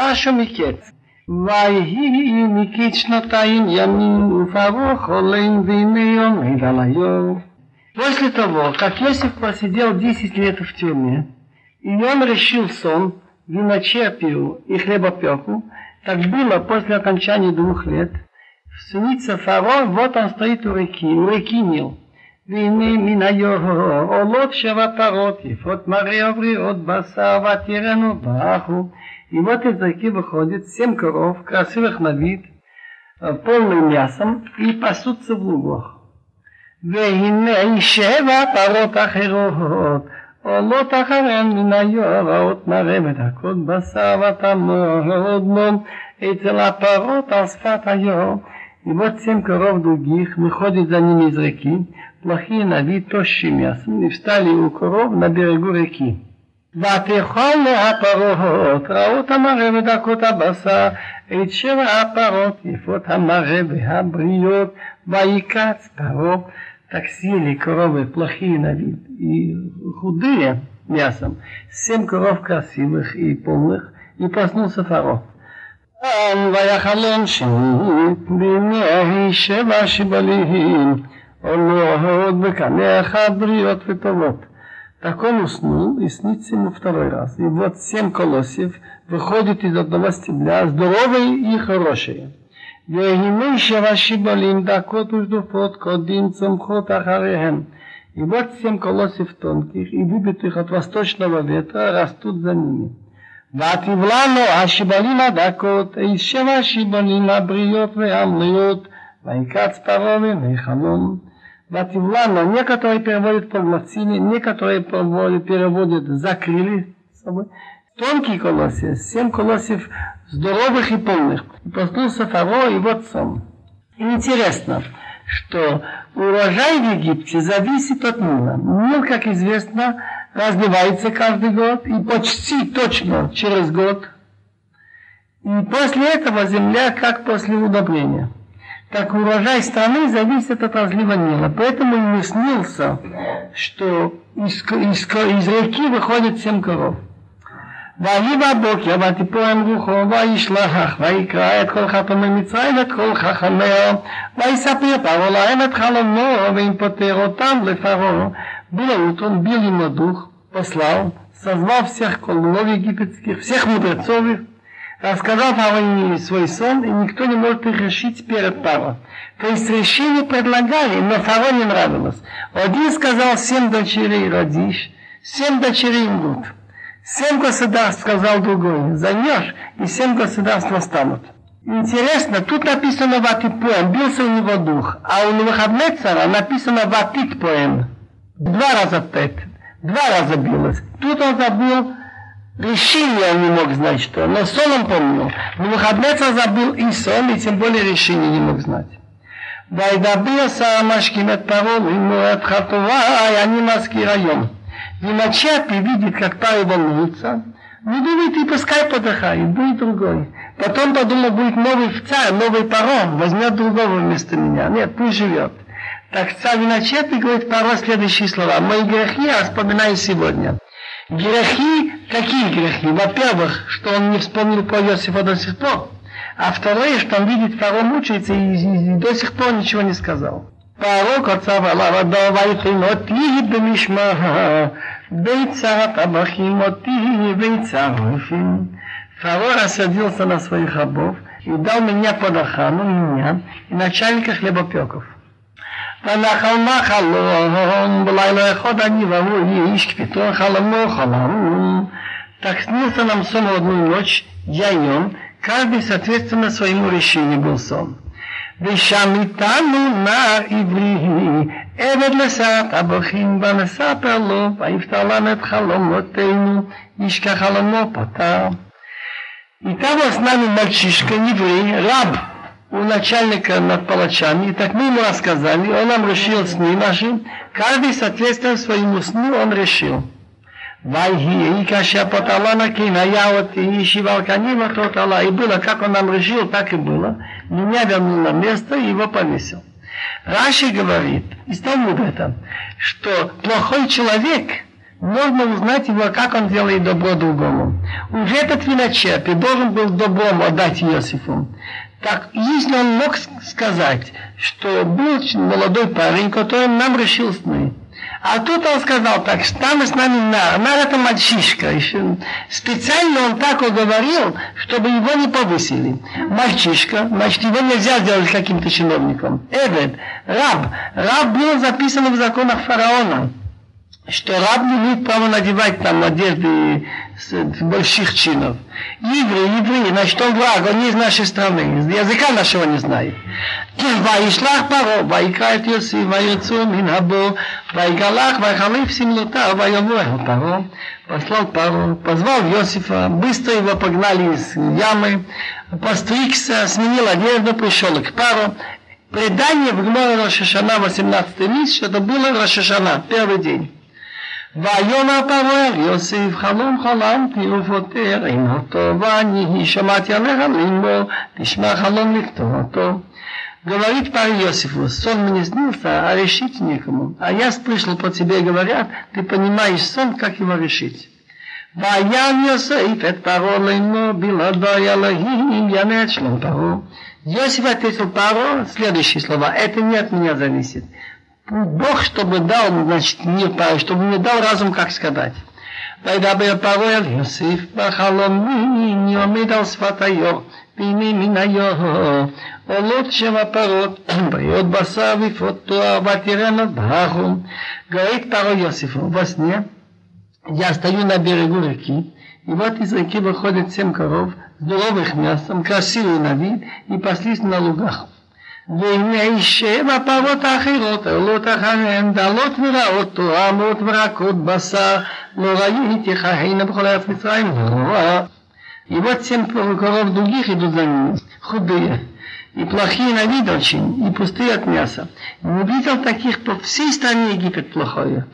פשו מקץ. ויהי מקץ שנתיים ימים ופרעה חולם והנה עומד על היור. После того, как Иосиф просидел 10 лет в тюрьме, и он решил сон, виночерпию и хлебопеку, так было после окончания двух лет. Снится фараон, вот он стоит у реки, у реки Нил. והנה מן היוהר עולות שבע פרות יפות מראה ובריאות בשר ותראנו ברחו. И вот из реки выходит семь коров, красивых на вид, полным мясом, и пасутся в лугах. והנה שבע פרות אחרות עולות אחריהן מן היוהרות מראה ודקות בשר ותמור מאוד אצל הפרות על שפת היוהר. И вот семь коров других выходят за ними из реки, плохие на вид, тощие мясом, и встали у коров на берегу реки. ותאכל הפרות, רעות המראה ודקות הבשר, את שבע הפרות יפות המראה והבריאות, ויקץ פרעה. Так съели коровы плохие на вид и худые мясом, семь коров красивых и полных, и проснулся фараон. ויחלום שנית בימי שבע שיבלים עולות בקנה אחד בריאות וטובות. Так он уснул и снится ему второй раз. И вот семь колосьев выходят из одного стебля, здоровые и хорошие. והנה שבע שיבולים דקות ושדופות קודים צומחות אחריהם. И вот семь колосьев тонких и выбитых от восточного ветра растут за ними. ותבלענו השיבלים הדקות, איש שבע שיבלים הבריאות והמלאות, ויקץ פרעה בימי חלום. Вативлана, некоторые переводят поглотили, некоторые переводят закрыли собой. Тонкие колосья, семь колосьев здоровых и полных. И проснулся Фаро и вот сон. Интересно, что урожай в Египте зависит от Нила. Нил, как известно, разливается каждый год и почти точно через год. И после этого земля как после удобрения. Так урожай страны зависит от разлива Нила. Поэтому ему снился, что из, из, из реки выходит семь коров. ויהי בבוקר ותיפורם רוחו וישלח ויקרא את כל חתומי מצרים ואת כל חכמיה ויספר פרעה להם את חלומו ואם פוטר אותם לפרעה было утром бил ему дух, послал, созвал всех колдунов египетских, всех мудрецов, рассказал Фараоне свой сон, и никто не может их решить перед Павлом. То есть решение предлагали, но Фараону не нравилось. Один сказал, семь дочерей родишь, семь дочерей умрут. Семь государств, сказал другой, займешь, и семь государств останут. Интересно, тут написано Ватипоем, бился у него дух, а у Навуходнецера написано Ватитпоем. Два раза пет, два раза билось. Тут он забыл решение, он не мог знать что, но сон он помнил. Навуходнецер забыл и сон, и тем более решение не мог знать. וידבר שר המשקים את פרעה לאמור את חטובה, אני מזכיר היום. Виночерпий видит, как Павел волнуется, ну думает, и пускай подыхает, будет другой. Потом подумал, будет новый царь, новый паром, возьмет другого вместо меня. Нет, пусть живет. Так царь виночерпий говорит паро следующие слова. Мои грехи я вспоминаю сегодня. Грехи, какие грехи? Во-первых, что он не вспомнил про Иосифа до сих пор, а второе, что он видит, Фаро мучается и, и, и до сих пор ничего не сказал. Пророк отца Валава, давай ты, но ты бемишма, бейца табахим, ты бейца руфим. Фаро осадился на своих рабов и дал меня под охрану, меня и начальника хлебопеков. ונחל נחלון, בלילה אחד אני והוא איש כפתו חלמו חלום. Так снился нам сон в одну ночь, я и он, каждый соответственно своему решению был сон. ושם איתנו נער עברי, עבד לשר טבחים ונספר לו, ויפתר לנו את חלומותינו, ישכח חלומו פתר. И там с нами мальчишка, еврей, раб у начальника над палачами, и так мы ему рассказали, он нам решил с сны наши, каждый соответственно своему сну он решил. Вайхи, и кашапатала накина, я вот и шивалканила тотала, и было, как он нам решил, так и было. Меня вернул на место и его повесил. Раши говорит, и Талмуда это, что плохой человек, можно узнать его, как он делает добро другому. Уже этот виночерпий должен был добром отдать Иосифу. Так, если он мог сказать, что был молодой парень, который нам решил сны, а тут он сказал так, что там с нами нар. Нар это мальчишка. Еще. Специально он так уговорил, чтобы его не повысили. Мальчишка, значит, его нельзя сделать каким-то чиновником. Эвед, раб. Раб был записан в законах фараона что раб не имеет права надевать там одежды больших чинов. Еврей, еврей, значит он враг, он не из нашей страны, языка нашего не знает. וישלח פרעה, ויקרא את יוסי, וירצו מן הבור, ויגלח, ויחליף שמלותיו, ויבוא אל פרעה. Послал Пару, позвал Иосифа, быстро его погнали из ямы, постригся, сменил одежду, пришел к Пару. Предание в Гморе Рошашана, 18 месяц, что это было Рошашана, первый день. ויאמר פרעה אל יוסף חלום חלמתי ופותר עם אותו ואני שמעתי עליך ללמוד תשמע חלום לכתוב אותו Говорит парень Иосифу, сон мне снился, а решить некому. А я слышал по тебе, говорят, ты понимаешь сон, как его решить. ויען יוסף את פרעה לאמו בלעדי אלוהים ימד שלום פרעה. Иосиф ответил Паро следующие слова. Это не от меня зависит. Бог, чтобы дал, значит, не чтобы мне дал разум, как сказать. וידבר פרעה אל יוסיף בחלומי עומד על שפתיו והנה מן היו עולות שבע פרות בריאות בשר ופרוטו ותראינו בחום говорит Паро Йосифу во сне я стою на берегу реки и вот из реки выходят семь коров здоровых мясом, красивые на вид и паслись на лугах והנה שבע פרות אחרות עולות אחריהן דלות ורעות תואמות ורקות בשר לא ראיתי כהנה בכל ארץ מצרים לא И вот семь коров других идут за ними, худые, и плохие на вид очень, и пустые от мяса. Не видел таких по всей стране Египет плохое.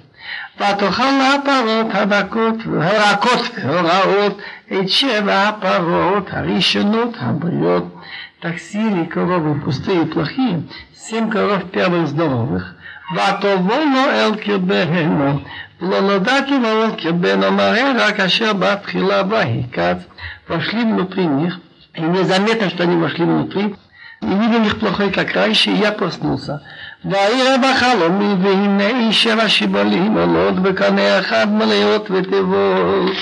ותאכלנה הפרות הדקות והרכות והרעות את שבע הפרות הראשונות הבריאות так сели коровы пустые и плохие, семь коров первых здоровых. ותובונו אל קרבנו, ולא נודע כי באו קרבנו מהר, רק אשר בתחילה בהיקץ. Вошли внутри них, и незаметно, что они вошли внутри, и видел их плохой, как раньше, и я проснулся. וירא בחלומי, והנה שבע שיבולים עולות בקנה אחד מלאות ותיבות.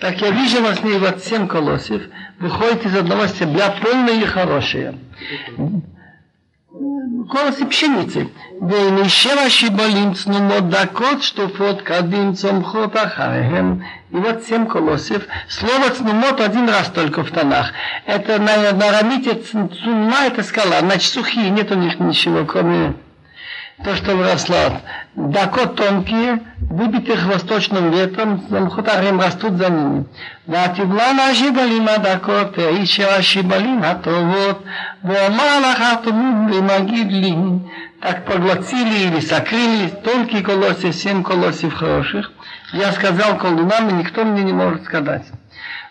Так я вижу во сне вот семь колосьев, выходит из одного стебля полные и хорошие. да и еще ваши пшеницы. Венешеваши да кот что фот кадим цомхот ахаем. И вот семь колосев. Слово цнумот один раз только в тонах. Это на, на рамите цунма это скала. Значит, сухие, нет у них ничего, кроме то, что выросло. да кот тонкие, выбитых восточным ветром, замхотарим растут за ними. ותבלען השיבלים הדקות, האיש של השיבלים הטובות, ואומר לך התומים ומגיד לי, так поглотили или сокрыли тонкие колосья, семь колосьев хороших. Я сказал колдунам, и никто мне не может сказать.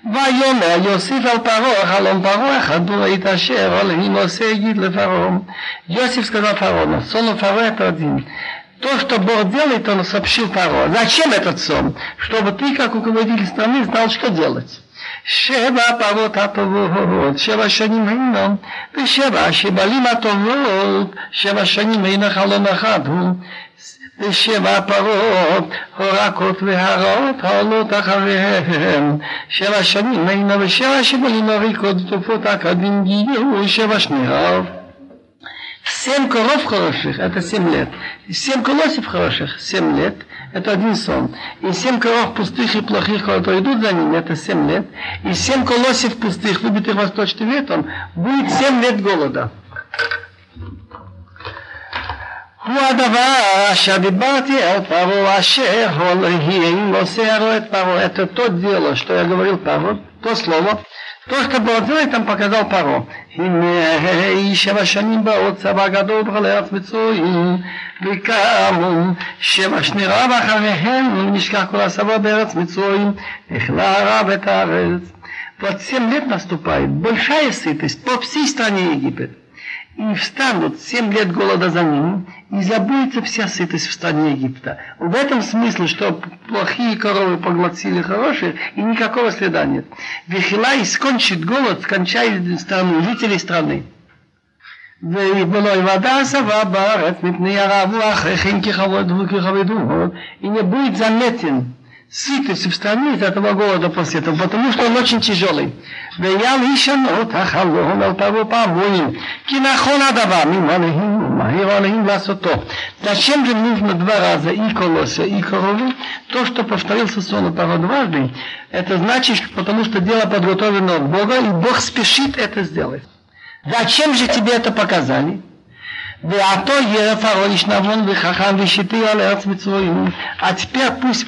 ויאמר יוסיף על פרעה חלום פרעה חדור היית אשר עליהם עושה יגיד לפרעה. Йосиф сказал фараону, сон фараона это один. То, что Бог делает, он сообщил фараону. Зачем этот сон? Чтобы ты, как руководитель страны, знал, что делать. שבע פרות הטובות, שבע שנים היינו, ושבע שבלים הטובות, שבע שנים היינו חלום אחד הוא. ושבע פרות, הורקות והרעות העולות אחריהם. שבע שנים היינו ושבע שבלים הריקות תופות הקדים גיור שבע שניות. Семь коров хороших – это семь лет. Семь колосьев хороших – семь лет – это один сон. И семь коров пустых и плохих, которые идут за ними – это семь лет. И семь колосьев пустых, выбитых восточным ветром, будет семь лет голода. הוא הדבר אשר דיברתי אל פרעה אשר הולכים עושה הרואה את פרעה. Это то дело, что я говорил Паро, то слово, то, что было делать, там показал Паро. הנה שבע שנים באות צבא גדול בכל ארץ מצויים וקמו שבע שני רב אחריהם ונשכח כל הצבא בארץ מצויים נכלה הרב את הארץ. Вот семь лет наступает, большая сытость по всей стране Египет. и встанут семь лет голода за ними, и забудется вся сытость в стране Египта. В этом смысле, что плохие коровы поглотили хорошие, и никакого следа нет. Вихилай скончит голод, скончает страну, жителей страны. ולא יוודע сова בארץ מפני הרעבו אחריכם ככבוד וככבדו и не будет заметен сытость в стране из этого голода после этого, потому что он очень тяжелый. ויל הישנות החלום על תבוא פעמונים, כי נכון הדבר ממלאים ומהיר עליהם לעשותו. Зачем же нужно два раза и колося, и корову? То, что повторился сон того дважды, это значит, потому что дело подготовлено от Бога, и Бог спешит это сделать. Зачем же тебе это показали? Веато Ерафарович Навон Вихахан Вишиты Алерц Митсвою. А теперь пусть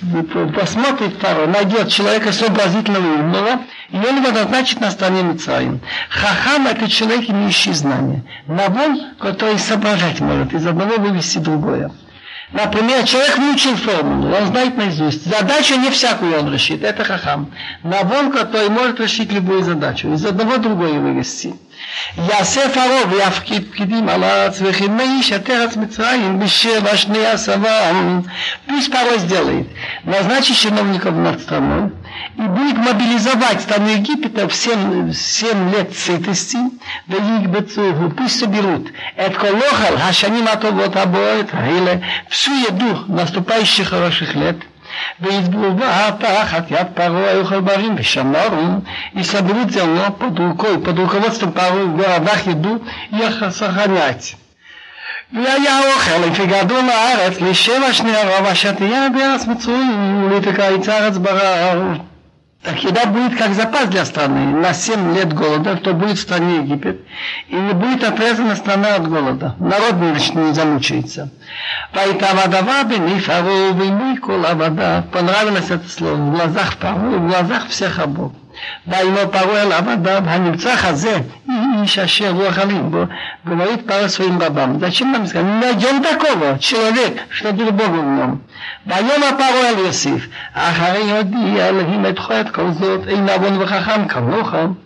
посмотрит второй, найдет человека сообразительного и умного, и он его назначит на стороне Митсраим. Хахам – это человек, имеющий знания. Навон, который соображать может, из одного вывести другое. Например, человек выучил формулу, он знает наизусть. Задачу не всякую он решит, это хахам. Навон, который может решить любую задачу, из одного другое вывести. יעשה פרעה ויפקיד פקידים על הארץ וכימי איש את ארץ מצרים בשבע שני הסבה. Пусть Паро сделает, назначит чиновников над страной и будет мобилизовать страну Египта в 7, 7 лет сытости, да их бецуху, пусть соберут. Это колохал, хашаним атовот абоет, всю еду наступающих хороших лет – והתגובה תחת יד פרעה היו חברים ושמרו, יסדרו את зерно под рукой, под руководством Паро в городах еду их сохранять. והיה אוכל לפי גדול לארץ לשבע שני הרוב אשר תהיה בארץ מצרים ולתקייץ ארץ ברעב. так еда будет как запас для страны. На 7 лет голода, то будет в стране Египет. И не будет отрезана страна от голода. Народ не замучается. Понравилось это слово. В глазах фаро, в глазах всех обов. Дайло Паруэл Авада Ханильцах Азе, Ишаше Руахалим, говорит Пара своим рабам. Зачем нам сказать? Не найдем такого, человек, что был Богом в нем. Вайома Паруэл Йосиф, Ахарей Оди, Элохим Эдхоэт, Колзот, Эйнавон Вахахам, Калнохам.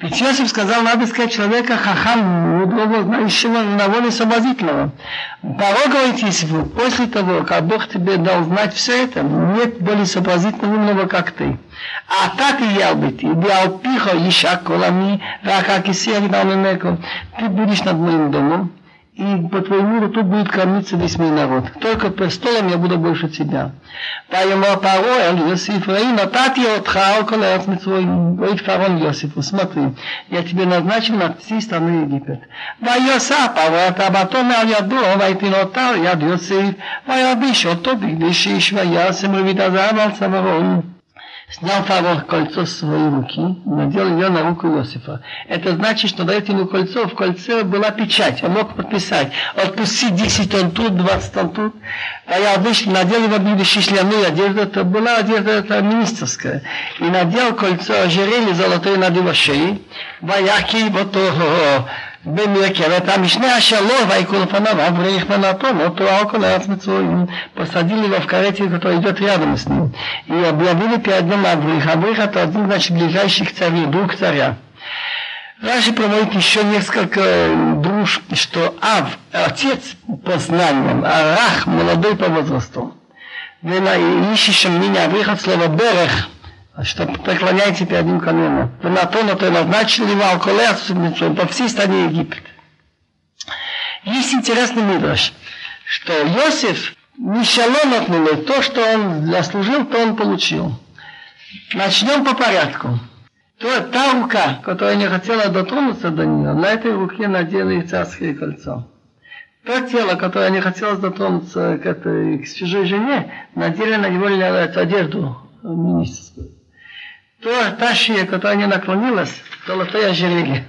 Ведь Йосиф сказал, надо искать человека хахам, мудрого, знающего, на воле соблазнительного. Дорога Йосифу, после того, как Бог тебе дал знать все это, нет более соблазнительного умного, как ты. А так и я быть, идеал пихо, ища колами, рака кисия, Ты будешь над моим домом, и по твоему рту будет кормиться весь мой народ. Только престолом я буду больше тебя. Поэмор Пароэль, Йосиф Раим, Атати Отха, Около Эфмитвой, Говорит фарон Йосифу, смотри, я тебе назначил на всей страны Египет. Вайоса Пароэль, Табатон Аль-Яду, Вайтинотар, Яд Йосиф, Вайобиш, Отто Бигдишиш, Ваясим, Ревитазар, Аль-Самарон. Снял Фаро кольцо с своей руки, надел ее на руку Иосифа. Это значит, что дает ему кольцо, в кольце была печать, он мог подписать, отпусти 10 тонн тут, 20 тонн тут. А я обычно надел его шляную одежду, это была одежда это министерская. И надел кольцо ожерелье золотое над его шеей. Ваяки вот במרכבת המשנה אשר לא ויקו לפניו אברך מנתון אותו около от מצרים посадили его в карете, которая идет рядом с ним и объявили перед ним Аврих. Аврих это один, значит, ближайших царей, друг царя. Раши проводит еще несколько друж, что Ав, отец по знаниям, а Рах молодой по возрасту. Ищущим меня Аврих от слова Берех, что преклоняйте перед ним колено. Вы на то, на то назначили его алколеацию по всей стране Египет. Есть интересный мидраш, что Иосиф не шалом от то, что он заслужил, то он получил. Начнем по порядку. То, та рука, которая не хотела дотронуться до нее, на этой руке надели царское кольцо. То тело, которое не хотело дотронуться к, этой, к свежей жене, надели на него одежду министерскую то та шея, которая не наклонилась, золотое ожерелье.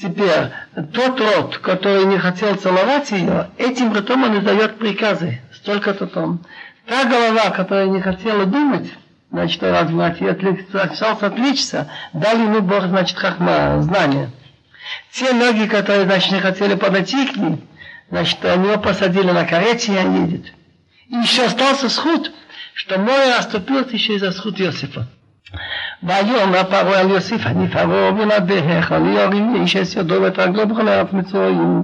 Теперь, тот рот, который не хотел целовать ее, этим ртом он издает приказы, столько-то том. Та голова, которая не хотела думать, значит, развивать и отвлекся, отвлечься, дали ему Бог, значит, хахма, знание. Те ноги, которые, значит, не хотели подойти к ним, значит, они его посадили на карете, и он едет. И еще остался сход, что море оступилось еще из-за сход Иосифа. ויאמר פרעה על יוסיף אני פרעה בלעדיך אני יורים איש את ידו ואת רגלו בכל הארץ מצרים.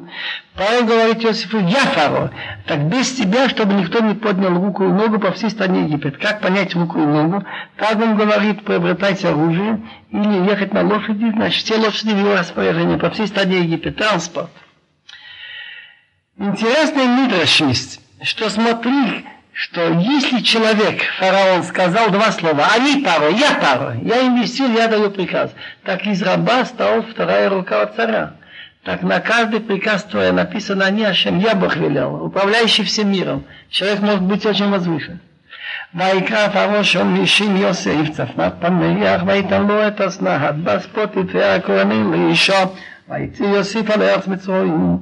Павел говорит Иосифу, я фараон. Так без тебя, чтобы никто не поднял руку и ногу по всей стране Египет. Как понять руку и ногу? Так он говорит, приобретать оружие или ехать на лошади, значит, все лошади в его распоряжении по всей стране Египет. Транспорт. Интересная мудрость есть, что смотри, что если человек, фараон, сказал два слова, они пару, я пару, я инвестил, я даю приказ, так из раба стала вторая рука от царя. Так на каждый приказ твой написано не Ашем, я Бог велел, управляющий всем миром. Человек может быть очень возвышен. ויקרא פרעה שום אישים יוסף צפנת פניח ויתן לו את הסנהת בספות יתר הכהנים לאישו ויצא יוסיף על ארץ מצרים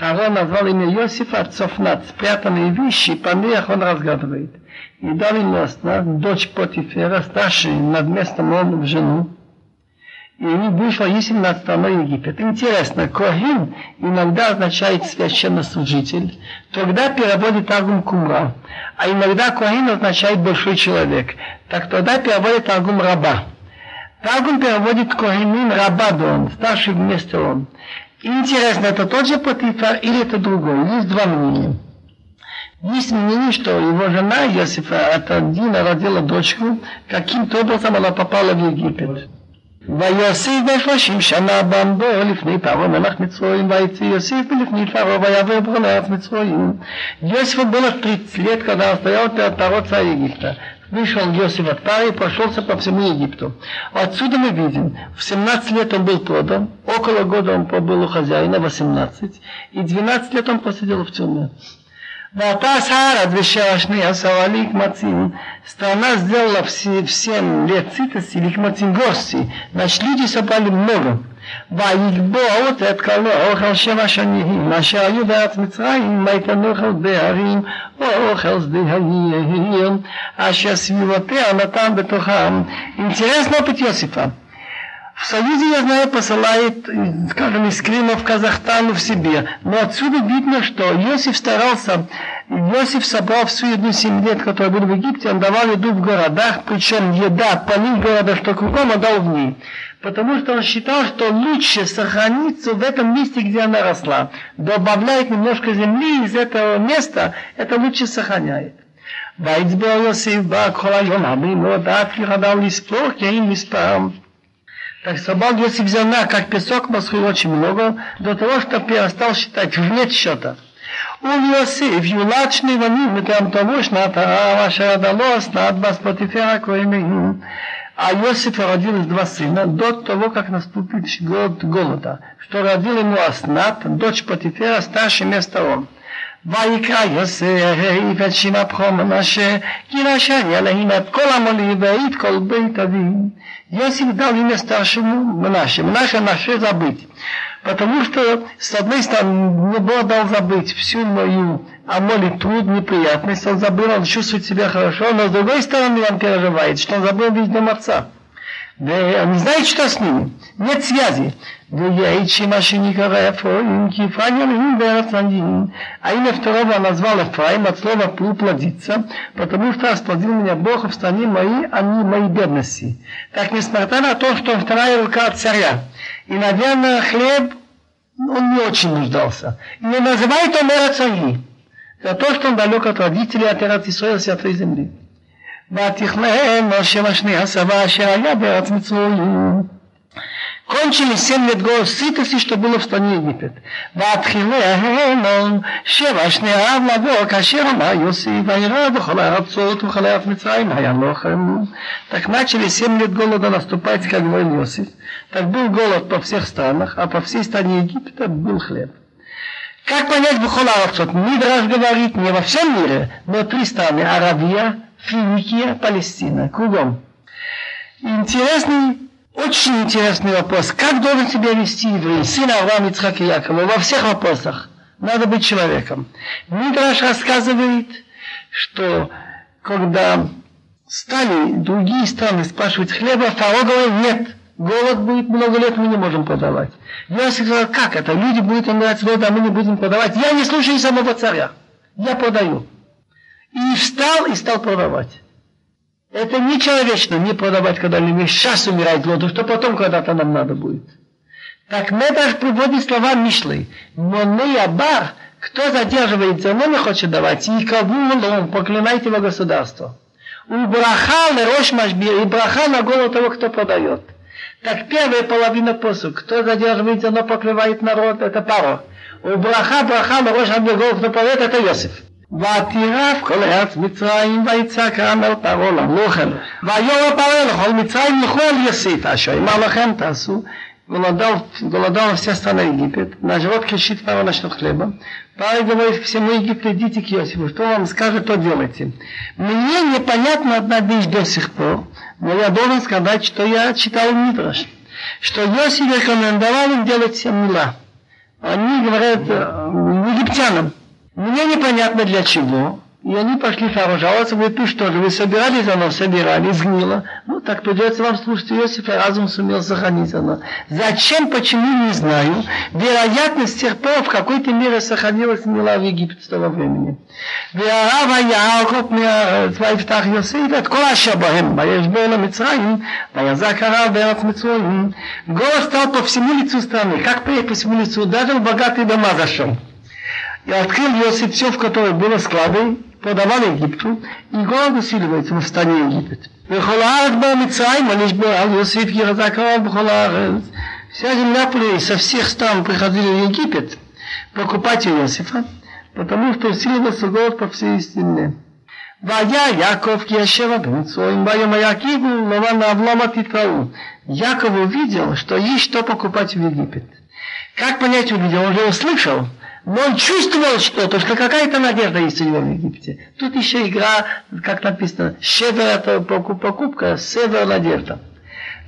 Фараон назвал имя Иосифа Цофнат, спрятанные вещи, помех он разгадывает. И дал ему Аснат, дочь Потифера, старший над местом он в жену. И ему вышло Есим над страной Египет. Интересно, Когин иногда означает священнослужитель, тогда переводит Агум Кумра. А иногда Когин означает большой человек. Так тогда переводит Агум Раба. Таргум переводит Когинин Раба Дон, старший вместе он. Интересно, это тот же Патифар или это другой? Есть два мнения. Есть мнение, что его жена Иосифа от Дина родила дочку, каким-то образом она попала в Египет. ויוסיף בשלושים שנה בעמדו לפני פרעה מלך מצרים ויצא יוסיף לפני פרעה ויעבור בו לארץ מצרים. Иосифу было 30 лет, когда он стоял перед Паро царя Египта. Вышел Иосиф от Пары и прошелся по всему Египту. Отсюда мы видим, в 17 лет он был продан, около года он побыл у хозяина, 18, и 12 лет он посидел в тюрьме. Вата Сара, вещашны, асавалик мацин. Страна сделала все, всем лет цитоси, ликмацин гости. Значит, люди собрали много. ויקבעות את כל האוכל שבע שנים, אשר היו בארץ מצרים, ויתן אוכל בהרים, או אוכל שדה העיר, אשר סביבותיה נתן בתוכם. Интересно опыт Иосифа. В Союзе, я знаю, посылает, скажем, из Крыма в Казахстан в себе. Но отсюда видно, что Иосиф старался, Иосиф собрал всю еду 7 лет, которая была в Египте, он давал еду в городах, причем еда, полы города, что кругом, он дал в ней. Потому что он считал, что лучше сохраниться в этом месте, где она росла. Добавляет немножко земли из этого места, это лучше сохраняет. ויצבור יוסיף בה כל היום הרבה מאוד עד כי חדל לספור כי אין מספר так собак, если взял на, как песок, Москвы очень много, до того, что перестал считать, уже нет счета. וליוסיף יולד שני בנים מטעם תבוא שנת הרעב אשר עדלו אסנת בספוטיפר הכהנים. А Иосифа родилось два сына до того, как наступит год голода, что родил ему Аснат, дочь Патифера, старший место он. ויקרא יוסף את שם הבכור מנשה, כי רשני עליהם את כל עמלי ואת כל בית אבי. Иосиф дал имя старшему Мнаше. Мнаше наше забыть. Потому что, с одной стороны, не было дал забыть всю мою амоли труд, неприятность, он забыл, он чувствует себя хорошо, но с другой стороны он переживает, что он забыл видеть дом отца. Да, он не знает, что с ним. Нет связи. А имя второго назвал Эфраим от слова «плодиться», потому что осплодил меня Бог в стране моей, а не моей бедности. Так несмотря на то, что он вторая рука царя, и, наверное, хлеб он не очень нуждался. И не называет он Эрцаги, за то, что он далек от родителей, от Эрц Исраил, святой земли. ותכלם השם השני הסבה אשר היה בארץ מצרים. Кончили семь лет голод сытости, что было в стране Египет. Ватхиленом, шевашне авлаво, кашерама, Йосиф, Айра, Бухала, Абсолют, Бухала, Афмитраим, Аялохам. Так начали семь лет голода наступать, как говорил Йосиф. Так был голод по всех странах, а по всей стране Египта был хлеб. Как понять Бухала, Абсолют? Мидраж говорит не во всем мире, но три страны – Аравия, Финикия, Палестина, кругом. Интересный очень интересный вопрос. Как должен себя вести еврей, сын Авраама, Ицхак и Якова? Во всех вопросах. Надо быть человеком. Мидраш рассказывает, что когда стали другие страны спрашивать хлеба, Фараон говорил, нет, голод будет много лет, мы не можем продавать. Я сказал, как это? Люди будут умирать с голода, а мы не будем продавать. Я не слушаю самого царя. Я продаю. И встал и стал продавать. Это нечеловечно не продавать, когда люди сейчас умирает золото, что потом когда-то нам надо будет. Так Медаш приводит слова Мишлы. Монея бар, кто задерживает зерно, не хочет давать, и кого лом, поклинайте его государство. У браха лерош машбир, и браха на голову того, кто продает. Так первая половина посук, кто задерживает зерно, покрывает народ, это паро. У браха, на рош машбир, кто продает, это Йосиф. ותירף כל ארץ מצרים ויצעק העם אל פרעה למלוכם ויאמר פרעה לכל מצרים לכו אל יסית אשר אמר לכם תעשו голодал, голодала вся страна Египет, на живот кричит фараон ночного хлеба. Павел говорит всему Египту, идите к Иосифу, что вам скажет, то делайте. Мне непонятна одна вещь до сих пор, но я должен сказать, что я читал Митраш, что Иосиф рекомендовал им делать всем мила. Они говорят э, египтянам, мне непонятно для чего, и они пошли Фару жаловаться, говорят, ты что же, вы собирались оно, собирали, сгнило. Ну, так придется вам слушать Иосифа, разум сумел сохранить оно. Зачем, почему, не знаю. Вероятно, с тех пор в какой-то мере сохранилась мила в Египте с того времени. והרב היה רחוק מהארץ, ויפתח יוסף את כל אשר בהם, וישבר למצרים, ויזק הרב בארץ מצרים. Голос стал по всему лицу страны, как по всему И открыл Иосиф все, в которой было склады, продавал Египту, и голод усиливается в стране Египет. וכל הארץ בא מצרים, ונשבע על יוסיף כי חזק הרב בכל הארץ. Вся земля со всех стран приходили в Египет покупать у Иосифа, потому что усиливался голод по всей земле. והיה יעקב כי ישב במצרים, ויאמר יעקב לבן אבלמה תתראו. Яков увидел, что есть что покупать в Египет. Как понять увидел? Он же услышал, но он чувствовал что-то, что какая-то надежда есть у него в Египте. Тут еще игра, как написано, север это покупка, север надежда.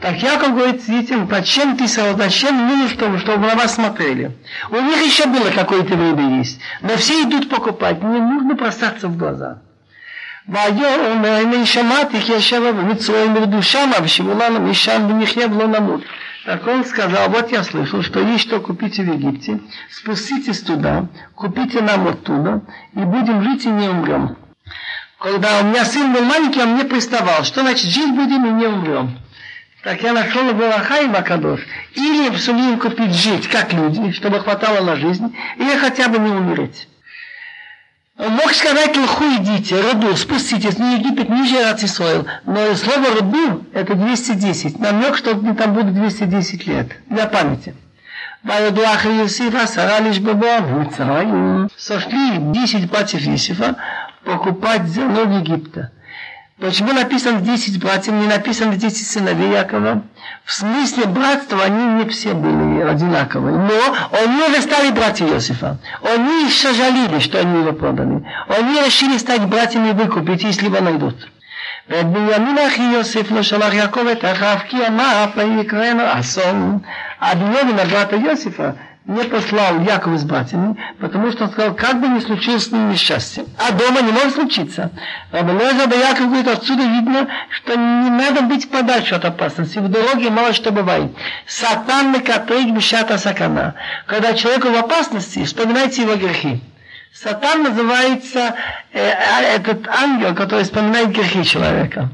Так Яков говорит детям, зачем ты сказал, зачем нужно, чтобы, чтобы на вас смотрели? У них еще было какое-то время есть, но все идут покупать, не нужно бросаться в глаза. והיום אני שמעתי כי ישב במצרים ירדו שמה ושמעו לנו משם ונחיה ולא נמות. Так он сказал, вот я слышал, что есть что купить в Египте, спуститесь туда, купите нам оттуда, и будем жить и не умрем. Когда у меня сын был маленький, он мне приставал, что значит жить будем и не умрем. Так я нашел Балаха и Макадош. Или Сулим купить жить, как люди, чтобы хватало на жизнь, или хотя бы не умереть Он мог сказать лху идите, роду, спуститесь, не Египет, ниже Ацисоил. Но слово роду это 210. Намек, что там будет 210 лет. Для памяти. וידעו אחי יוסיף עשרה לשבבו ומצרים. Сошли 10 братьев Иосифа покупать зерно в Египта. Почему написано 10 братьев, не написано 10 сыновей Якова? В смысле братства они не все были одинаковые. Но они уже стали братья Иосифа. Они сожалели, что они его продали. Они решили стать братьями и выкупить, если его найдут. ואת בנימין אחי יוסף לא שלח יעקב את אחיו כי אמר אף יקראנו אסון. А Беньямин, брата Иосифа, не послал с братьями, потому что он сказал, как бы ни случилось с ним несчастье. А дома не может случиться. Рабелеза да Яков говорит, отсюда видно, что не надо быть подальше от опасности. В дороге мало что бывает. Сатан накатрик бешата сакана. Когда человек в опасности, вспоминайте его грехи. Сатан называется э, этот ангел, который вспоминает грехи человека.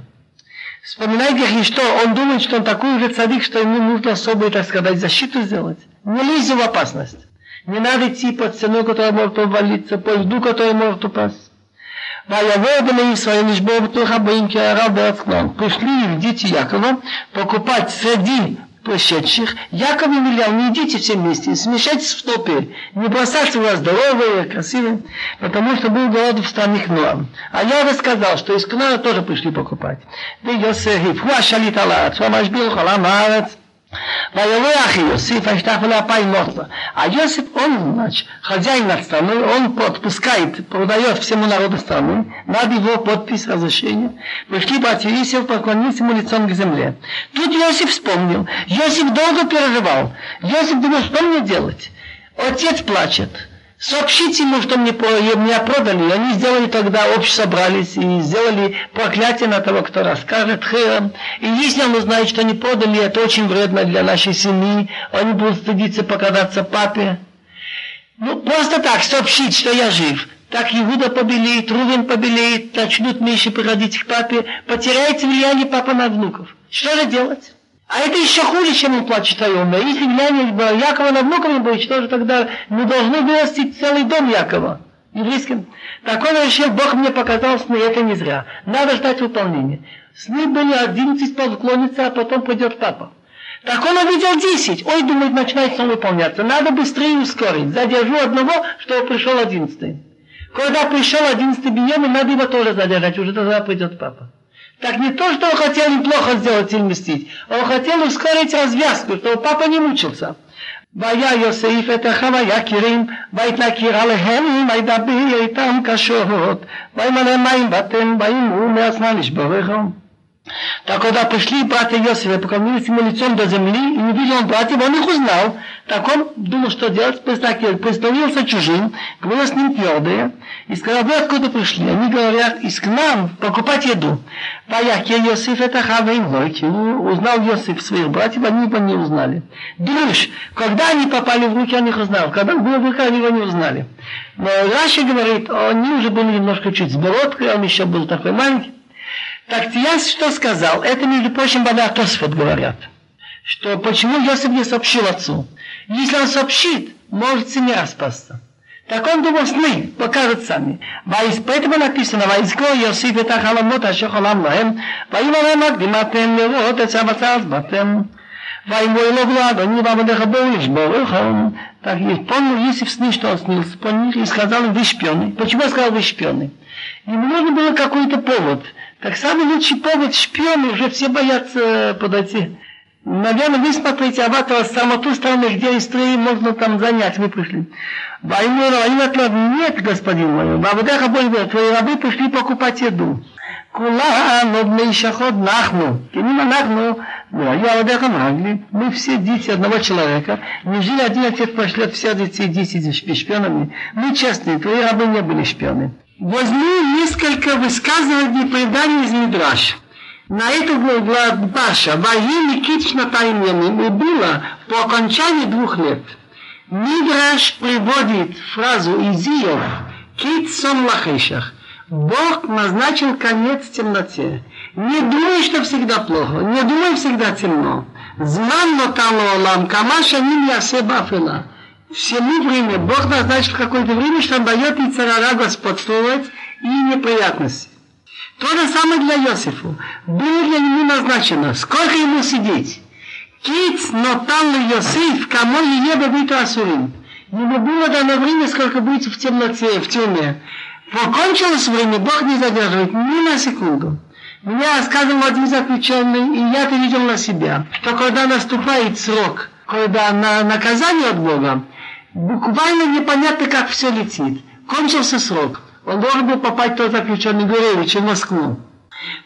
Вспоминает грехи, что он думает, что он такой же цадик, что ему нужно особую, так сказать, защиту сделать. Не лезь в опасность. Не надо идти под стену, которая может обвалиться, по льду, который может упасть. Пришли дети Якова покупать среди пришедших. Яков и Мильян, не идите все вместе, смешайтесь в топе, не бросайте вас здоровые, красивые, потому что был голод в стране Кноам. А я рассказал, что из Кноама тоже пришли покупать. Да Йосеф, хуа шалит Аллах, хуа машбил халам арец, Воевой Ахи Йосиф, Аштахвали Апай Нотла. А Йосиф, он, значит, хозяин над страной, он подпускает, продает всему народу страны, надо его подпись разрешения. Пришли братья Иосиф, поклонились ему лицом к земле. Тут Йосиф вспомнил. Йосиф долго переживал. Йосиф думал, что мне делать? Отец плачет. Сообщите ему, что мне, меня продали. Они сделали тогда, общество собрались и сделали проклятие на того, кто расскажет хером. И если он узнает, что не продали, это очень вредно для нашей семьи. Они будут стыдиться показаться папе. Ну, просто так, сообщить, что я жив. Так Иуда побелеет, Рувен побелеет, начнут меньше приходить к папе, потеряется влияние папа на внуков. Что же делать? А это еще хуже, чем он плачет о Йоме. Если влияние Якова на внуков не будет, что же тогда мы должны вырастить целый дом Якова? Еврейским. Так он решил, Бог мне показал сны, это не зря. Надо ждать выполнения. Сны были 11 поклонница, а потом пойдет папа. Так он увидел 10. Ой, думает, начинает сон выполняться. Надо быстрее ускорить. Задержу одного, чтобы пришел 11. Когда пришел 11 Беньямин, надо его тоже задержать. Уже тогда придет папа. Так не то, что он хотел неплохо сделать и мстить. Он хотел ускорить развязку, чтобы папа не мучился. והיה יוסף את אחיו היקירים, ויתנכיר עליהם, וידבר איתם קשות, וימלא מים בטן, ויאמרו מעצמם לשבורכם. Так когда пришли братья Иосифа, поклонились ему лицом до земли, и не видел он братьев, он их узнал. Так он думал, что делать, представился чужим, говорил с ним твердое, и сказал, вы откуда пришли? Они говорят, из к нам покупать еду. Ваяке Иосиф это Хавейн узнал Иосиф своих братьев, они его не узнали. Думаешь, когда они попали в руки, он их узнал, когда он был в руках, они его не узнали. Но Раши говорит, они уже были немножко чуть с бородкой, он еще был такой маленький. Так Тияс что сказал? Это, между прочим, Баля Тосфот говорят. Что почему Йосиф не сообщил отцу? Если он сообщит, может семья распасться. Так он думал сны, покажут сами. Поэтому написано, ויזכור יוסיף את החלומות אשר חלם להם, ויאמר להם הקדימתם לראות את סבתא באתם. ויאמרו אלוהו לאדוני ועבדיך בואו לשבור לכם. Так и помнил Иосиф сны, что он снился по них, и сказал им, вы шпионы. Почему я сказал, вы шпионы? Ему нужно было какой-то повод – так самый лучший повод шпионы, уже все боятся подойти. Наверное, вы смотрите Аватара саму ту сторону, где из строи можно там занять, вы пришли. Ваймура, они ответили, нет, господин мой, Бабудаха Бульбе, твои рабы пришли покупать еду. כולם עוד בני שחוד אנחנו, כנים אנחנו, והיו עבדיך מרגלי, мы все дети одного человека, неужели один отец пошлет всех детей десять шпионами? Мы честные, твои рабы не были шпионы. Возьми несколько высказываний преданий из Мидраша. На эту главу Паша, Ваги Никитична Таймьямим, и было по окончании двух лет. Мидраш приводит фразу из Иов, Кит сон лахешах. Бог назначил конец темноте. Не думай, что всегда плохо, не думай всегда темно. Зман лоталолам, камаша ним ясе бафила всему время Бог назначил какое-то время, что он дает и царара господствовать и неприятности. То же самое для Иосифа. Было для него назначено, сколько ему сидеть. Киц нотал Йосиф, кому и еба бит асурим. Ему было дано время, сколько будет в темноте, в тюрьме. Покончилось время, Бог не задерживает ни на секунду. Мне рассказывал один заключенный, и я это видел на себя, что когда наступает срок, когда на наказание от Бога, буквально непонятно, как все летит. Кончился срок. Он должен был попасть тот заключенный Гуревич в Москву.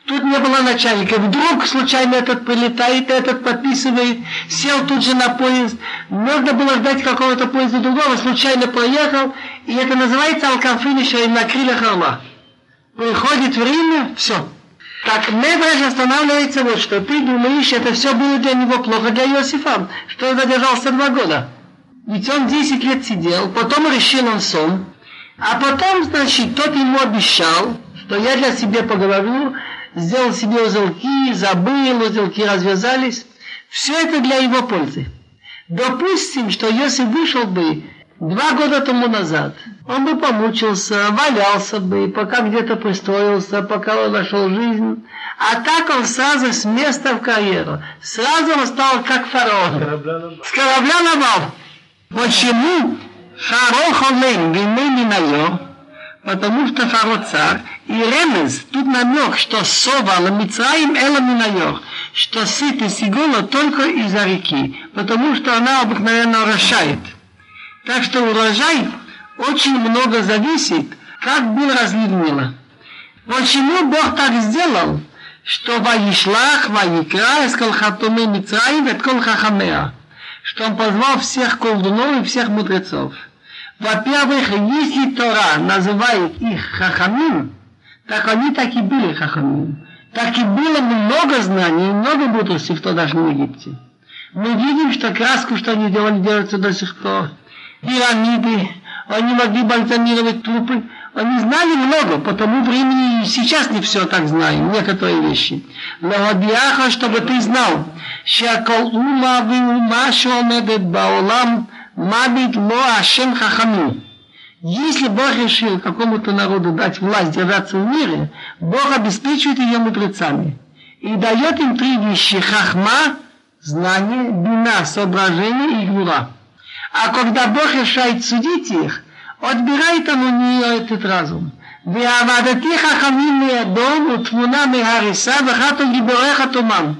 Тут не было начальника. Вдруг случайно этот прилетает, этот подписывает, сел тут же на поезд. Можно было ждать какого-то поезда другого, случайно проехал. И это называется алкафиниша на крыльях орла. Приходит время, все. Так Медраж останавливается вот что. Ты думаешь, это все было для него плохо для Иосифа, что он задержался два года. Ведь он 10 лет сидел, потом решил он сон, а потом, значит, тот ему обещал, что я для себя поговорю, сделал себе узелки, забыл, узелки развязались. Все это для его пользы. Допустим, что если вышел бы два года тому назад, он бы помучился, валялся бы, пока где-то пристроился, пока он нашел жизнь. А так он сразу с места в карьеру. Сразу он стал как фараон. С корабля на бал. Почему Фаро Холен Гимей Минайо? Потому что Фаро царь. И Ремез, тут намек, что сова Ламицраим Эла Минайо, что сытость и голод только из-за реки, потому что она обыкновенно урожает. Так что урожай очень много зависит, как был разлит Нила. Почему Бог так сделал? Что Ваишлах, Ваикра, Эскал Хатуми Мицраим, Эткол Хахамеа что он позвал всех колдунов и всех мудрецов. Во-первых, если Тора называет их хахамим, так они так и были хахамим. Так и было много знаний и много мудрости в тогдашнем Египте. Мы видим, что краску, что они делали, делается до сих пор. Пирамиды, они могли бальзамировать трупы. Они знали много, потому времени сейчас не все так знаем, некоторые вещи. Лавадиаха, чтобы ты знал, шакал ума ви ума шомедет баулам мабит ло ашем хахаму. Если Бог решил какому-то народу дать власть держаться в мире, Бог обеспечивает ее мудрецами. И дает им три вещи – хахма, знание, бина, соображение и гура. А когда Бог решает судить их – отбирает он у нее этот разум. ועבדתי חכמים לידום ותמונה מהריסה וחתו גיבוריך תומם.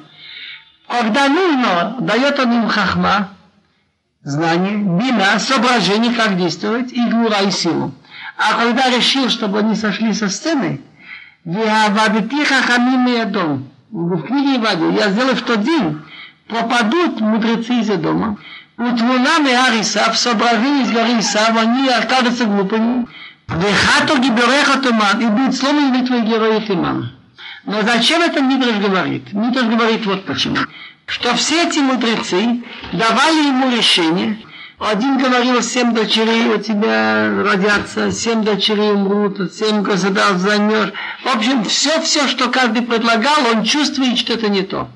Когда нужно, дает он им хахма, знание, бина, соображение, как действовать, и гура, и силу. А когда решил, чтобы они сошли со сцены, «Виавадити хахамим ядом» в книге Иваду, я сделаю в тот день, пропадут мудрецы из дома, утвуна меариса, в соображении из горы Исав, они окажутся глупыми, Вехато гибереха туман, и будет сломан твой герой Тиман. Но зачем это Мидраш говорит? Мидраш говорит вот почему что все эти мудрецы давали ему решение. Один говорил, семь дочерей у тебя родятся, семь дочерей умрут, семь государств займешь. В общем, все-все, что каждый предлагал, он чувствует, что это не то.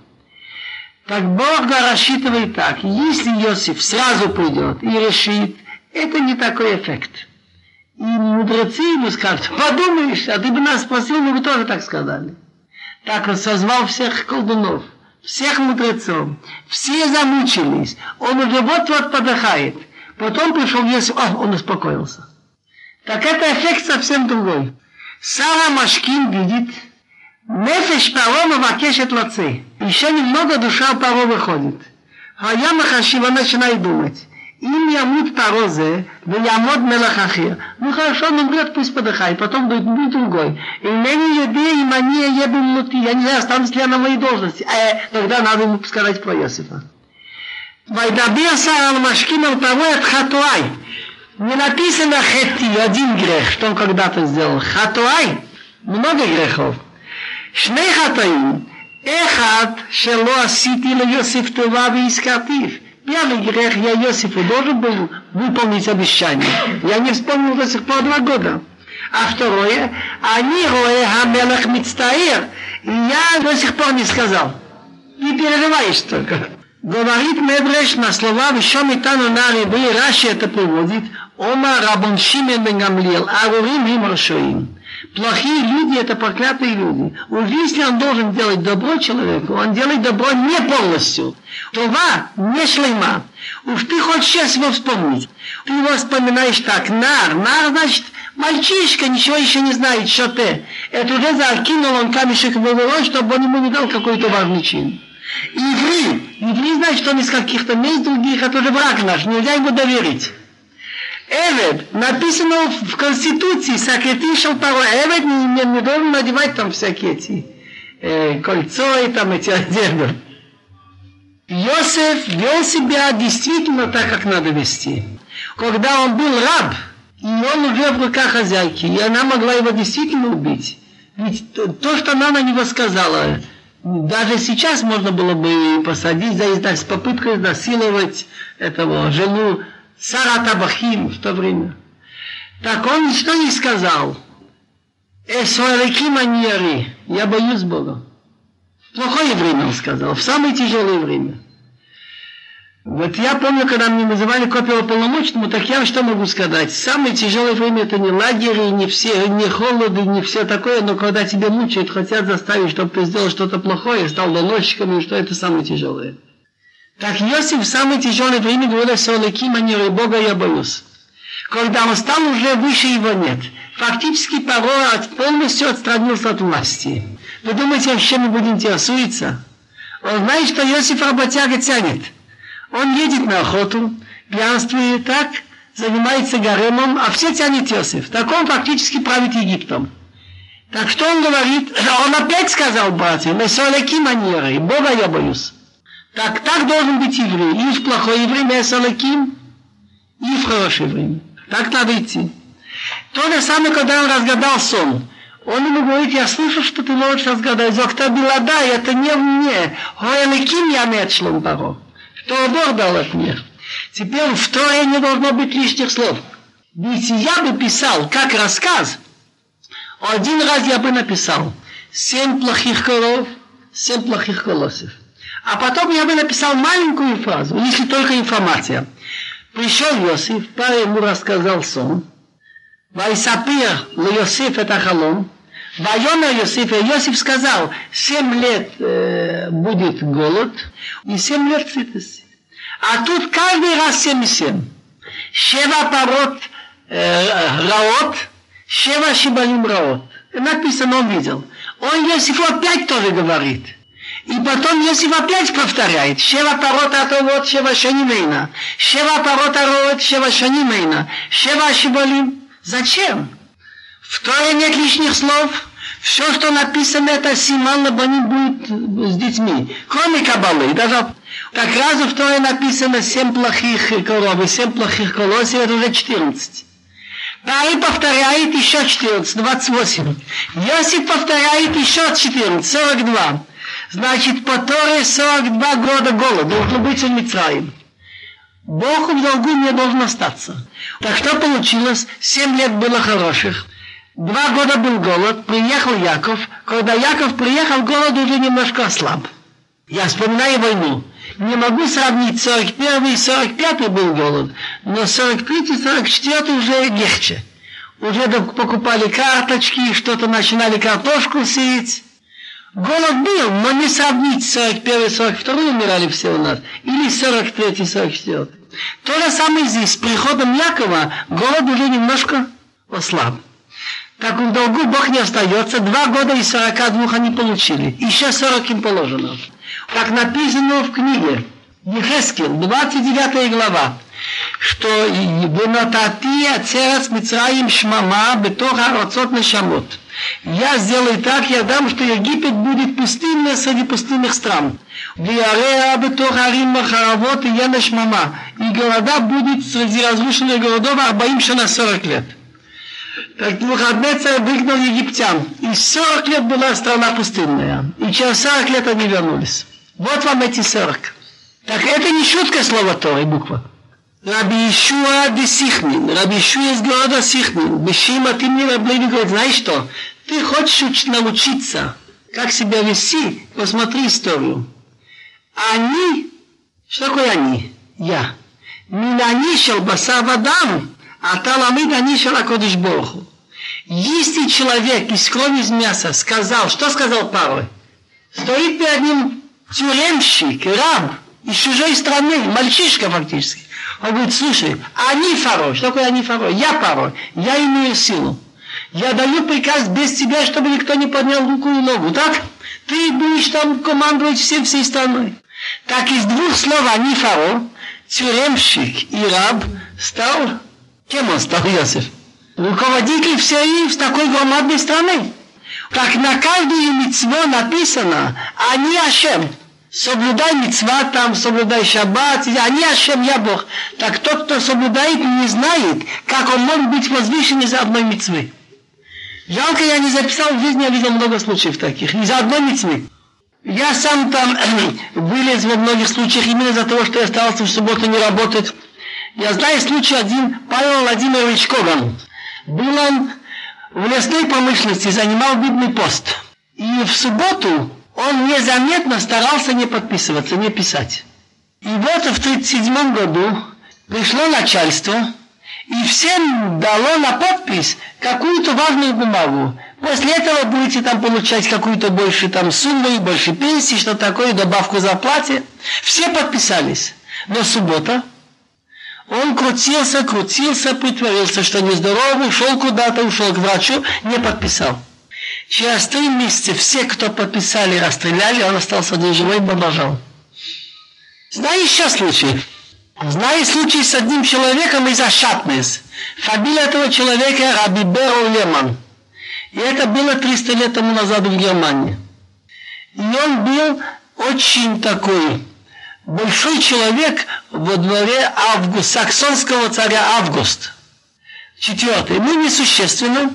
Так Бог рассчитывает так. Если Иосиф сразу придет и решит, это не такой эффект. И мудрецы ему скажут, подумаешь, а ты бы нас спросил, мы бы тоже так сказали. Так он созвал всех колдунов – всех мудрецов. Все замучились. Он уже вот-вот подыхает. Потом пришел Иосиф, а, он успокоился. Так это эффект совсем другой. Сара Машкин видит, нефеш паро мавакешет лаце. Еще немного душа паро выходит. А я махашива начинает думать. אם ימות פרעה זה ויעמוד מלך אחר, ну хорошо, он умрет, пусть подыхает, потом будет, будет другой. Инени еде, и мани я бимнути, я не знаю, останусь ли я на моей должности. Э, тогда надо ему сказать про Иосифа. Вайдабир сарал машкин ал от хатуай. Не написано хети, один грех, что он когда-то сделал. Хатуай, много грехов. Шней хатаим. Эхад, שלא עשיתי ליוסף טובה והזכרתיו. Первый грех я Иосифу должен был выполнить обещание. Я не вспомнил до сих пор два года. А второе, они роя хамелах мицтаир. И я до сих пор не сказал. Не переживаешь только. Говорит Медреш на слова «Вишом итану на рыбы», Раши это приводит, «Ома рабон Шимен бен Гамлиел, арурим им рашоим». Плохие люди – это проклятые люди. Уж если он должен делать добро человеку, он делает добро не полностью. Това не шлейма. Уж ты хочешь сейчас его вспомнить. Ты его вспоминаешь так. Нар. Нар значит мальчишка, ничего еще не знает, что ты. Это уже закинул он камешек в его чтобы он ему не дал какой-то важный чин. Иври. Иври значит, он из каких-то мест других, это уже враг наш, нельзя ему доверить. Эвед, написано в Конституции, сокретишел пару Эвед не, не, не должен надевать там всякие эти э, кольцо и там эти одежды. Йосеф вел себя действительно так, как надо вести. Когда он был раб, и он уже в руках хозяйки, и она могла его действительно убить. Ведь то, что она на него сказала, даже сейчас можно было бы посадить за с попыткой изнасиловать этого жену Сара Табахим в то время. Так он что не сказал? Эсуарики маньяри, я боюсь Бога. Плохое время он сказал, в самое тяжелое время. Вот я помню, когда мне называли копию полномочному, так я что могу сказать? Самое тяжелое время это не лагерь, не все, не холоды, не все такое, но когда тебя мучают, хотят заставить, чтобы ты сделал что-то плохое, стал доносчиком, и что это самое тяжелое. Так Иосиф в самое тяжелое время говорил, что манеры Бога я боюсь. Когда он стал уже выше его нет. Фактически порой полностью отстранился от власти. Вы думаете, он чем-нибудь интересуется? Он знает, что Иосиф работяга тянет. Он едет на охоту, пьянствует так, занимается гаремом, а все тянет Иосиф. Так он фактически правит Египтом. Так что он говорит? Он опять сказал братьям, «Месолеки манеры, Бога я боюсь». Так, так должен быть еврей. И в плохое время Салаким, и в хорошее время. Так надо идти. То же самое, когда он разгадал сон. Он ему говорит, я слышу, что ты можешь разгадать. Зокта Белада, это не мне. Хоэликим я мечлом баро. Что Бог дал от мне. Теперь в Торе не должно быть лишних слов. Ведь я бы писал как рассказ, Один раз я бы написал семь плохих коров, семь плохих колосьев. А потом я бы написал маленькую фразу, если только информация. Пришел Иосиф, пара ему рассказал сон. Вайсапир Йосиф это халом. Вайона Йосиф, Йосиф сказал, семь лет э, будет голод и семь лет сытости. А тут каждый раз семь и семь. Шева парот э, раот, шева шибалим раот. Написано, он видел. Он Йосифу опять тоже говорит. И потом Йосиф опять повторяет. Шева парота атовот, шева шанимейна. Шева парота роот, шева шанимейна. Шева шибалим. Зачем? В Торе нет лишних слов. Все, что написано, это Симан Лабаним будет с детьми. Кроме Кабалы. Даже так раз в Торе написано семь плохих коров семь плохих колосьев, это уже 14. Пари повторяет еще 14, 28. Йосиф повторяет еще 14, 42. Значит, по Торе 42 года голода. Должно быть в Мицраим. Бог в долгу не должен остаться. Так что получилось? Семь лет было хороших. Два года был голод, приехал Яков. Когда Яков приехал, голод уже немножко ослаб. Я вспоминаю войну. Не могу сравнить 41 и 45 был голод, но 43 и 44 уже легче. Уже покупали карточки, что-то начинали картошку сеять. Голод был, но не сравнить 41 42 умирали все у нас. Или 43 44 То же самое здесь. С приходом Якова голод уже немножко ослаб. Так в долгу Бог не остается. Два года и 42 они получили. Еще 40 им положено. Как написано в книге Ехескел, 29 глава, что «Бенотати ацерец Мицраим шмама бетох арацот нешамот». Я сделаю так, я дам, что Египет будет пустынной среди пустынных стран. И города будет среди разрушенных городов Арбаим на 40 лет. Так Навуходнецер выгнал египтян. И 40 лет была страна пустынная. И через 40 лет они вернулись. Вот вам эти 40. Так это не шутка слова Торы, буква. Раби Ишуа де Сихнин, Раби Ишуа из города Сихнин, Бешима ты мне Раблейни говорит, знаешь что, ты хочешь научиться, как себя вести, посмотри историю. Они, что такое они? Я. Минанишел басавадам, а таламид анишел акодиш Богу. Если человек из крови из мяса сказал, что сказал Павел? Стоит перед ним тюремщик, раб из чужой страны, мальчишка фактически. Он говорит, слушай, они фаро. Что такое они фаро? Я фаро. Я имею силу. Я даю приказ без тебя, чтобы никто не поднял руку и ногу. Так? Ты будешь там командовать всем всей страной. Так из двух слов они фаро, тюремщик и раб стал... Кем он стал, Иосиф? Руководитель всей такой громадной страны. Так на каждую митцво написано, они Ашем соблюдай мецва там, соблюдай шаббат, они Ашем, я Бог. Так тот, кто соблюдает, не знает, как он может быть возвышен из-за одной мецвы. Жалко, я не записал, в жизни я видел много случаев таких, из-за одной мецвы. Я сам там вылез во многих случаях именно из-за того, что я остался в субботу не работать. Я знаю случай один, Павел Владимирович Коган. Был он в лесной промышленности, занимал видный пост. И в субботу он незаметно старался не подписываться, не писать. И вот в 1937 году пришло начальство и всем дало на подпись какую-то важную бумагу. После этого будете там получать какую-то больше там сумму, больше пенсии, что такое, добавку зарплате. Все подписались. Но суббота, он крутился, крутился, притворился, что нездоровый, ушел куда-то, ушел к врачу, не подписал. Через три месяца все, кто подписали, расстреляли, он остался живой и бомбажал. Знаю еще случай. Знаю случай с одним человеком из Ашатнес. Фамилия этого человека Раби Берл Леман. И это было 300 лет тому назад в Германии. И он был очень такой большой человек во дворе Август, саксонского царя Август. Четвертое. Ну, несущественно.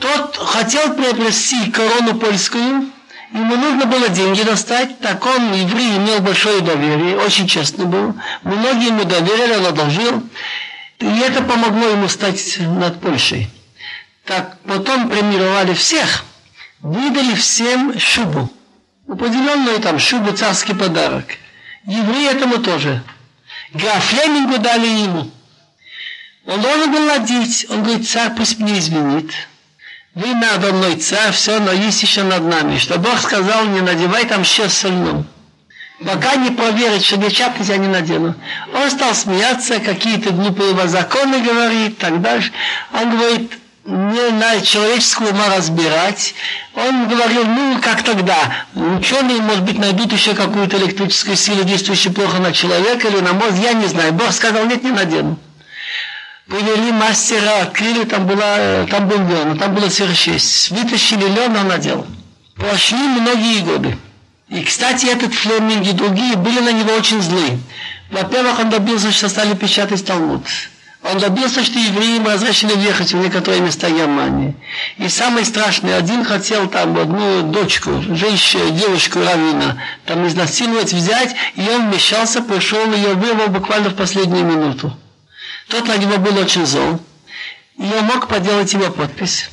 Тот хотел приобрести корону польскую, ему нужно было деньги достать, так он, еврей, имел большое доверие, очень честно был. Многие ему доверили, он одолжил. И это помогло ему стать над Польшей. Так потом премировали всех, выдали всем шубу. Определенную там шубу, царский подарок. Евреи этому тоже. Граф Флемингу дали ему. Он должен был надеть. Он говорит, царь пусть мне изменит. Вы надо мной царь, все, но есть еще над нами. Что Бог сказал, не надевай там еще сольном. Пока не проверить, что перчатки я не надену. Он стал смеяться, какие-то глупые законы говорит, так дальше. Он говорит, не на человеческого ума разбирать. Он говорил, ну, как тогда? Ученые, может быть, найдут еще какую-то электрическую силу, действующую плохо на человека или на мозг, я не знаю. Бог сказал, нет, не надену. Привели мастера, открыли, там, была, там был лен, там было сверхчесть. Вытащили лен, он надел. Прошли многие годы. И, кстати, этот Флеминг и другие были на него очень злы. Во-первых, он добился, что стали печатать Талмуд. Он добился, что евреям разрешили въехать в некоторые места Германии. И самое страшное, один хотел там одну дочку, женщину, девушку равина, там изнасиловать, взять, и он вмешался, пришел ее, вырвал буквально в последнюю минуту. Тот на него был очень зол, и он мог поделать его подпись.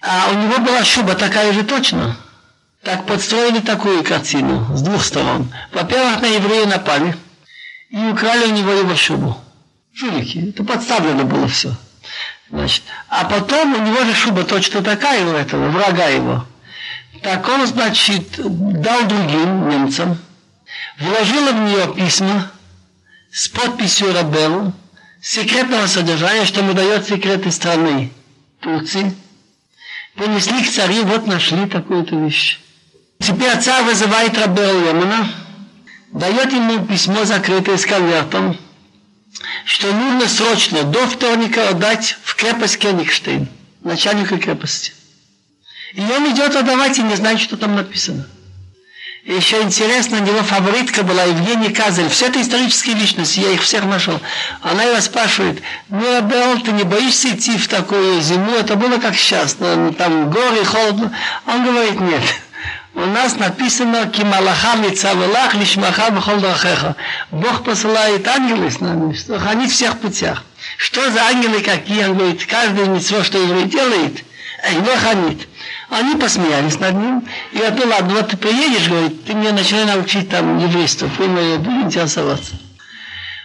А у него была шуба такая же точно. Так подстроили такую картину с двух сторон. Во-первых, на еврея напали и украли у него его шубу жулики. Это подставлено было все. Значит, а потом у него же шуба точно такая у этого, врага его. Так он, значит, дал другим немцам, вложил в нее письма с подписью Рабелу, секретного содержания, что ему дает секреты страны Турции. Понесли к царю, вот нашли такую-то вещь. Теперь царь вызывает Рабелу Йемана, дает ему письмо, закрытое с конвертом, что нужно срочно до вторника отдать в крепость Кенигштейн, начальнику крепости. И он идет отдавать и не знает, что там написано. Еще интересно, у него фаворитка была Евгения Казель. Все это исторические личности, я их всех нашел. Она его спрашивает, ну, Абел, ты не боишься идти в такую зиму? Это было как сейчас, там горы, холодно. Он говорит, нет. У нас написано «Кималаха мицавелах лишмаха бхол драхеха». Бог посылает ангелы с нами, что хранить всех путях. Что за ангелы какие? Он говорит, каждый митцво, что еврей делает, его хранит. Они посмеялись над ним. И говорю, ладно, вот ты приедешь, говорит, ты мне начинай научить там еврейство, мы будем интересоваться.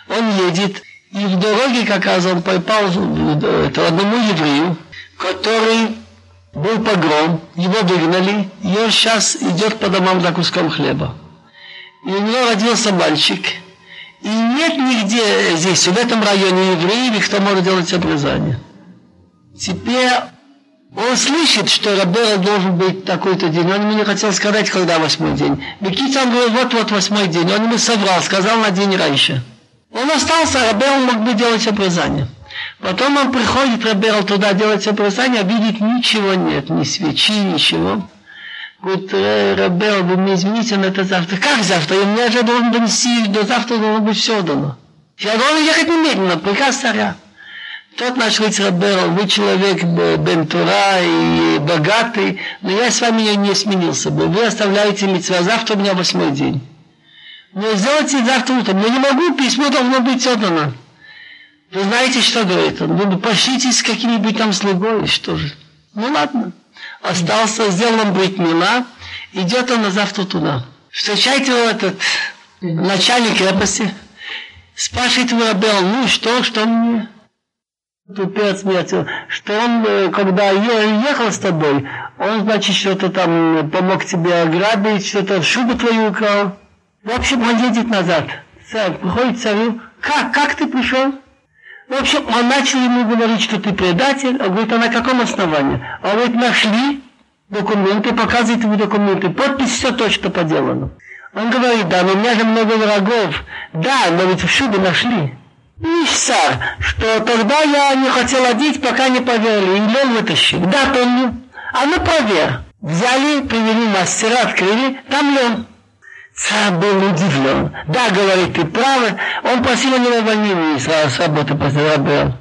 Он едет, и в дороге, как раз он попал одному еврею, который был погром, его выгнали, и он сейчас идет по домам за куском хлеба. И у него родился мальчик. И нет нигде здесь, в этом районе евреев, кто может делать обрезание. Теперь он слышит, что Рабера должен быть такой-то день. Он ему не хотел сказать, когда восьмой день. Бекица он говорил, вот-вот восьмой день. Он ему соврал, сказал на день раньше. Он остался, Рабера мог бы делать обрезание. Потом он приходит, Раберл, туда делать обрезание, а видит ничего нет, ни свечи, ничего. Говорит, э, Рабел, вы мне извините, но это завтра. Как завтра? Я меня же должен донести, до завтра должно быть все дано. Я должен ехать немедленно, приказ царя. Тот говорить, Рабел, вы человек Бентура и богатый, но я с вами не сменился бы. Вы оставляете митцва, завтра у меня восьмой день. Но сделайте завтра утром. Я не могу, письмо должно быть отдано. Вы знаете, что говорит он? Вы пошлитесь с каким-нибудь там слугой, что же? Ну ладно. Остался, сделал он мила, идет он на завтра туда. Встречайте его этот начальник крепости, спрашивает его Рабел, ну что, что мне? Тупец ответил, что он, э, когда ехал с тобой, он, значит, что-то там помог тебе ограбить, что-то шубу твою украл. В общем, он едет назад. Царь, приходит царю, как, как ты пришел? В общем, он начал ему говорить, что ты предатель. Он говорит, а на каком основании? А вот нашли документы, показывает ему документы. Подпись все точно поделано. Он говорит, да, но у меня же много врагов. Да, но ведь в шубе нашли. И царь, что тогда я не хотел одеть, пока не поверили. И лен вытащил. Да, помню. А ну проверь. Взяли, привели мастера, открыли, там лен. Царь был удивлен. Да, говорит, ты правы. Он просил него увольнения с работы после Рабел.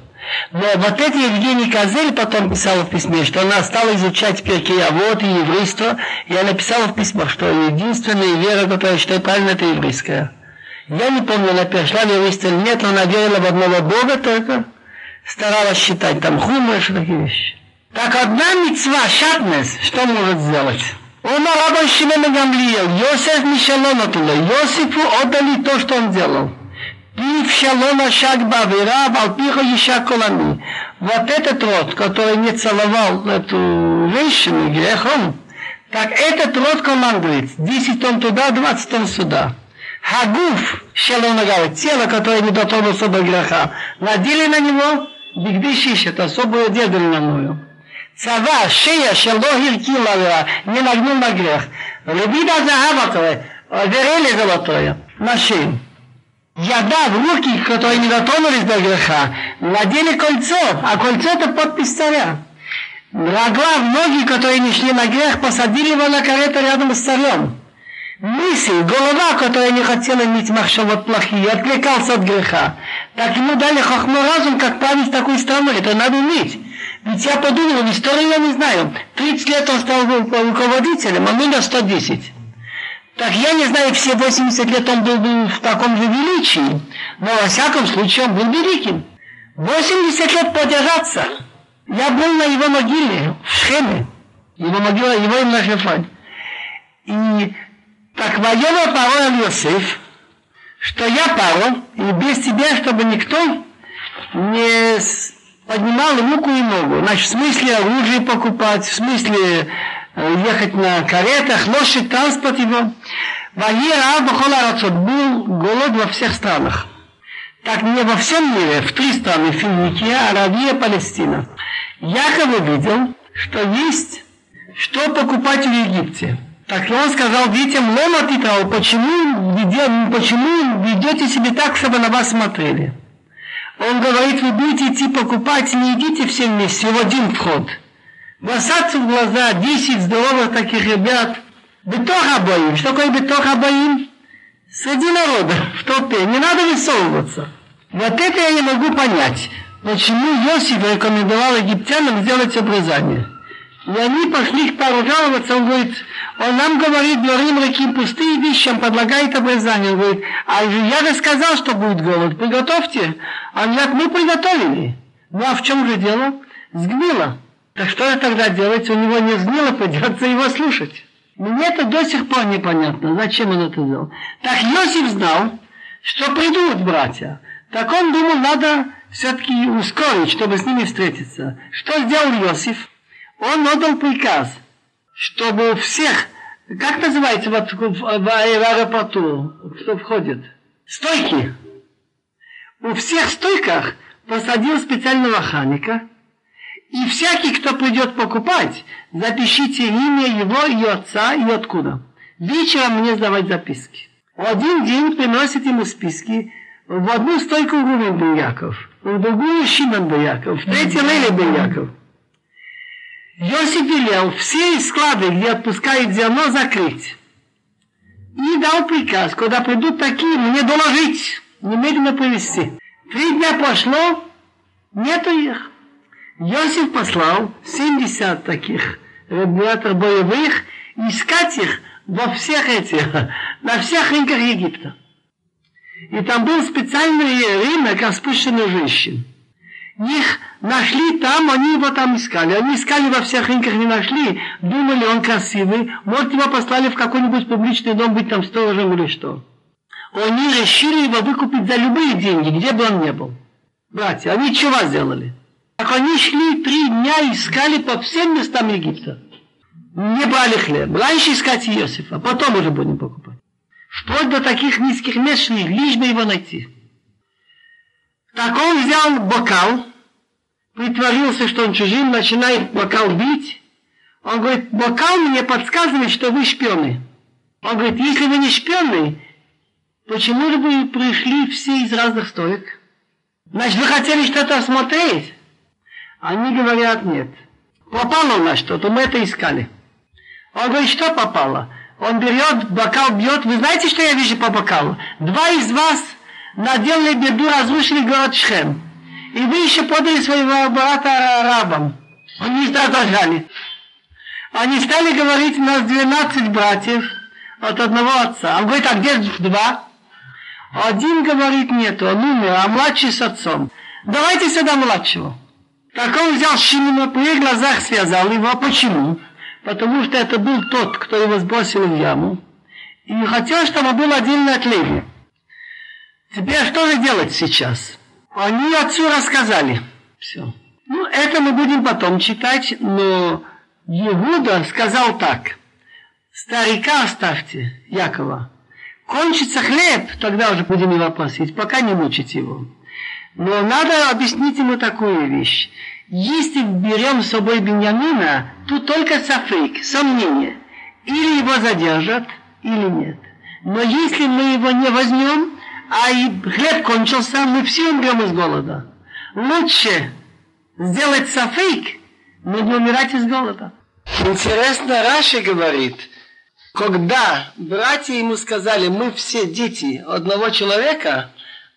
Но вот эти Евгений Козель потом писал в письме, что она стала изучать Перкей вот и еврейство, и она написала в письмах, что единственная вера, которая считает правильно, это еврейская. Я не помню, она перешла в еврейство или нет, она верила в одного Бога только, старалась считать там хумы, что такие вещи. Так одна мецва, шатнес, что может сделать? Он рабой Шимона Гамлиел, Йосеф Мишалона туда, Йосифу отдали то, что он делал. Пив шалона шаг бавира, балпиха еще колами. Вот этот род, который не целовал эту женщину грехом, так этот род командует. 10 тонн туда, 20 тонн сюда. Хагуф шелонагава, тело, которое не дотронулся до греха, надели на него бигдышиш, это особую одежду льняную. Цава, шея, шело, гиркила, не нагнул на грех. Лебида загаватовая, верели золотое, на шею. Яда в руки, которые не дотронулись до греха, надели кольцо, а кольцо это подпись царя. Рогла в ноги, которые не шли на грех, посадили его на карету рядом с царем. Мысль, голова, которая не хотела иметь махшавот плохие, отвлекался от греха. Так ему дали хохму разум, как править такую страну. Это надо уметь. Ведь я подумал, истории я не знаю. 30 лет он стал руководителем, а мы на 110. Так я не знаю, все 80 лет он был, был в таком же величии, но во всяком случае он был великим. 80 лет подержаться. Я был на его могиле в Шхеме. Его могила, его имя Шефань. И так военный пароль Йосеф, что я пару, и без тебя, чтобы никто не поднимал руку и ногу. Значит, в смысле оружие покупать, в смысле э, ехать на каретах, лошадь, транспорт его. Ваера Бахоларацот был голод во всех странах. Так не во всем мире, в три страны, Финикия, Аравия, Палестина. Яков увидел, что есть что покупать в Египте. Так он сказал детям, лома Титау, почему, почему ведете себя так, чтобы на вас смотрели? Он говорит, вы будете идти покупать, не идите все вместе, в один вход. Бросаться в глаза 10 здоровых таких ребят. Бетох обоим. Что такое бетох обоим? Среди народа, в толпе. Не надо высовываться. Вот это я не могу понять. Почему Йосиф рекомендовал египтянам сделать обрезание? И они пошли к пару жаловаться, он говорит, он нам говорит, говорим реки пустые вещи, он предлагает обрезание. Он говорит, а я же сказал, что будет голод, приготовьте. Они говорят, мы приготовили. Ну а в чем же дело? Сгнило. Так что же тогда делать? У него не сгнило, придется его слушать. Мне это до сих пор непонятно, зачем он это сделал. Так Иосиф знал, что придут братья. Так он думал, надо все-таки ускорить, чтобы с ними встретиться. Что сделал Иосиф? Он отдал приказ, чтобы у всех, как называется вот в, в, аэропорту, кто входит? Стойки. У всех стойках посадил специального охранника, и всякий, кто придет покупать, запишите имя его и отца и откуда. Вечером мне сдавать записки. Один день приносит ему списки. В одну стойку Рувен был Яков, в другую Шимон был Яков, в третью Лели был Яков. Йосиф велел все склады, где отпускают зерно, закрыть. И дал приказ, когда придут такие, мне доложить, немедленно привезти. Три дня прошло, нету их. Йосиф послал 70 таких ребят боевых искать их во всех этих, на всех рынках Египта. И там был специальный рынок распущенных женщин. Их нашли там, они его там искали. Они искали во всех рынках, не нашли. Думали, он красивый. Может, его послали в какой-нибудь публичный дом быть там сторожем или что. Они решили его выкупить за любые деньги, где бы он ни был. Братья, они чего сделали? Так они шли три дня, искали по всем местам Египта. Не брали хлеб. Раньше искать Иосифа, потом уже будем покупать. Вплоть до таких низких мест шли, лишь бы его найти. Так он взял бокал, притворился, что он чужим, начинает бокал бить. Он говорит, бокал мне подсказывает, что вы шпионы. Он говорит, если вы не шпионы, почему же вы пришли все из разных стоек? Значит, вы хотели что-то осмотреть? Они говорят, нет. Попало на что-то, мы это искали. Он говорит, что попало? Он берет, бокал бьет. Вы знаете, что я вижу по бокалу? Два из вас наделали беду, разрушили город Шхем. И вы еще подали своего брата арабам. Они задержали. Они стали говорить, у нас 12 братьев от одного отца. Он говорит, а где два? Один говорит, нет, он умер, а младший с отцом. Давайте сюда младшего. Так он взял Шимона, при глазах связал его. Почему? Потому что это был тот, кто его сбросил в яму. И хотел, чтобы был отдельно от Леви. Теперь что же делать сейчас? Они отцу рассказали. Все. Ну, это мы будем потом читать, но Иуда сказал так. Старика оставьте, Якова. Кончится хлеб, тогда уже будем его просить, пока не мучить его. Но надо объяснить ему такую вещь. Если берем с собой Беньямина, тут только сафейк, сомнение. Или его задержат, или нет. Но если мы его не возьмем, а и хлеб кончился, мы все умрем из голода. Лучше сделать сафейк, но не умирать из голода. Интересно, Раши говорит, когда братья ему сказали, мы все дети одного человека,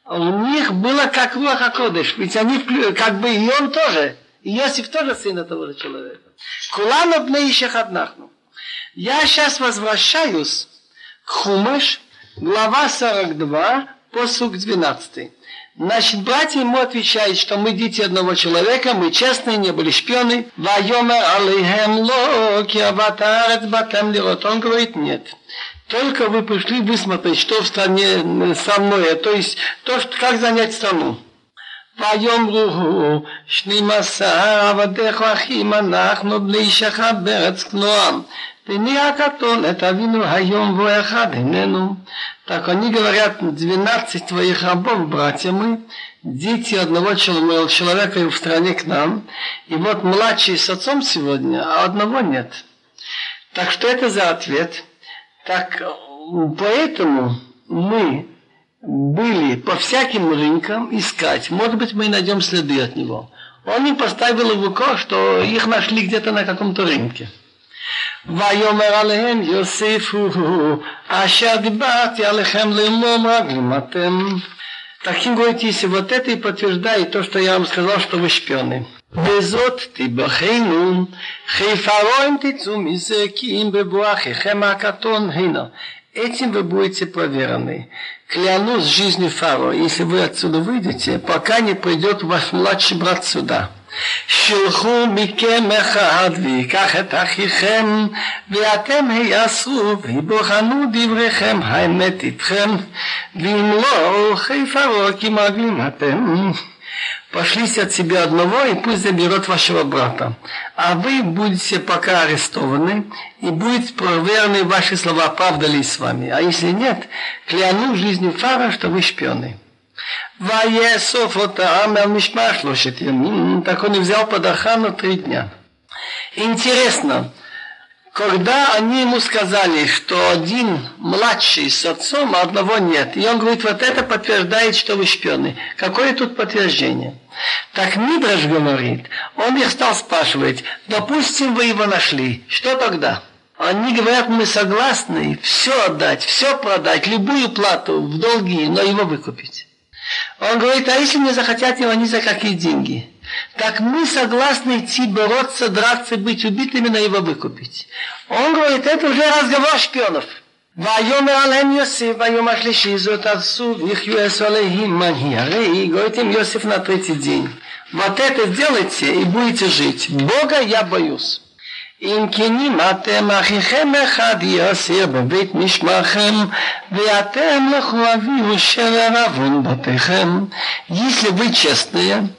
у них было как Руаха Кодыш, ведь они, как бы и он тоже, и Иосиф тоже сын этого же человека. Кулан обне однахну. Я сейчас возвращаюсь к Хумаш, глава 42, посук 12. Значит, братья ему отвечают, что мы дети одного человека, мы честные, не были шпионы. Вайомер алейхем ло, киаватарец батем лирот. Он говорит, нет. Только вы пришли высмотреть, что в стране со мной, то есть то, что, как занять страну. ויאמרו שנים עשר עבדיך אחים אנחנו בני אישך בארץ כנועם Виния катон, это вину хайом воэхад, инену. Так они говорят, 12 твоих рабов, братья мы, дети одного человека в стране к нам, и вот младший с отцом сегодня, а одного нет. Так что это за ответ? Так поэтому мы были по всяким рынкам искать. Может быть, мы найдем следы от него. Он им поставил в УКО, что их нашли где-то на каком-то рынке. ויאמר עליהם יוסיף הוא אשר דיברתי עליכם לאמום רגלים אתם. Таким говорит, если вот это и подтверждает то, что я вам сказал, что вы шпионы. בזאת תיבחנו, חיפרון תצאו מזה כי אם בבואכם הקטון הנה. Этим вы будете проверены. Клянусь жизнью Фаро, если вы отсюда выйдете, пока не придет ваш младший брат сюда. שלחו מכם אחד ויקח את אחיכם ואתם היעשו ויבחנו דבריכם האמת איתכם ואם לא חיפרו כי מרגלים אתם Пошлите от себя одного, и пусть заберет вашего брата. А вы будете пока арестованы, и будет проверены ваши слова, правда ли с вами. А если нет, кляну жизнью Фара, что вы шпионы. Ваесов Так он и взял под охрану три дня. Интересно, когда они ему сказали, что один младший с отцом, а одного нет, и он говорит, вот это подтверждает, что вы шпионы. Какое тут подтверждение? Так Мидраш говорит, он их стал спрашивать, допустим, вы его нашли, что тогда? Они говорят, мы согласны все отдать, все продать, любую плату в долги, но его выкупить. Он говорит, а если не захотят его ни за какие деньги? Так мы согласны идти бороться, драться, быть убитыми, на его выкупить. Он говорит, это уже разговор шпионов. ויאמר עליהם יוסף ביום השלישי זאת עשו ויחיו עשו עליהם מנהי הרי говорит им Йосиф на третий день вот это сделайте и будете жить Бога я боюсь אם כנים אתם אחיכם אחד יאסר בבית משמעכם ואתם לכו אביהו שבר עוון בתיכם. Если вы честные,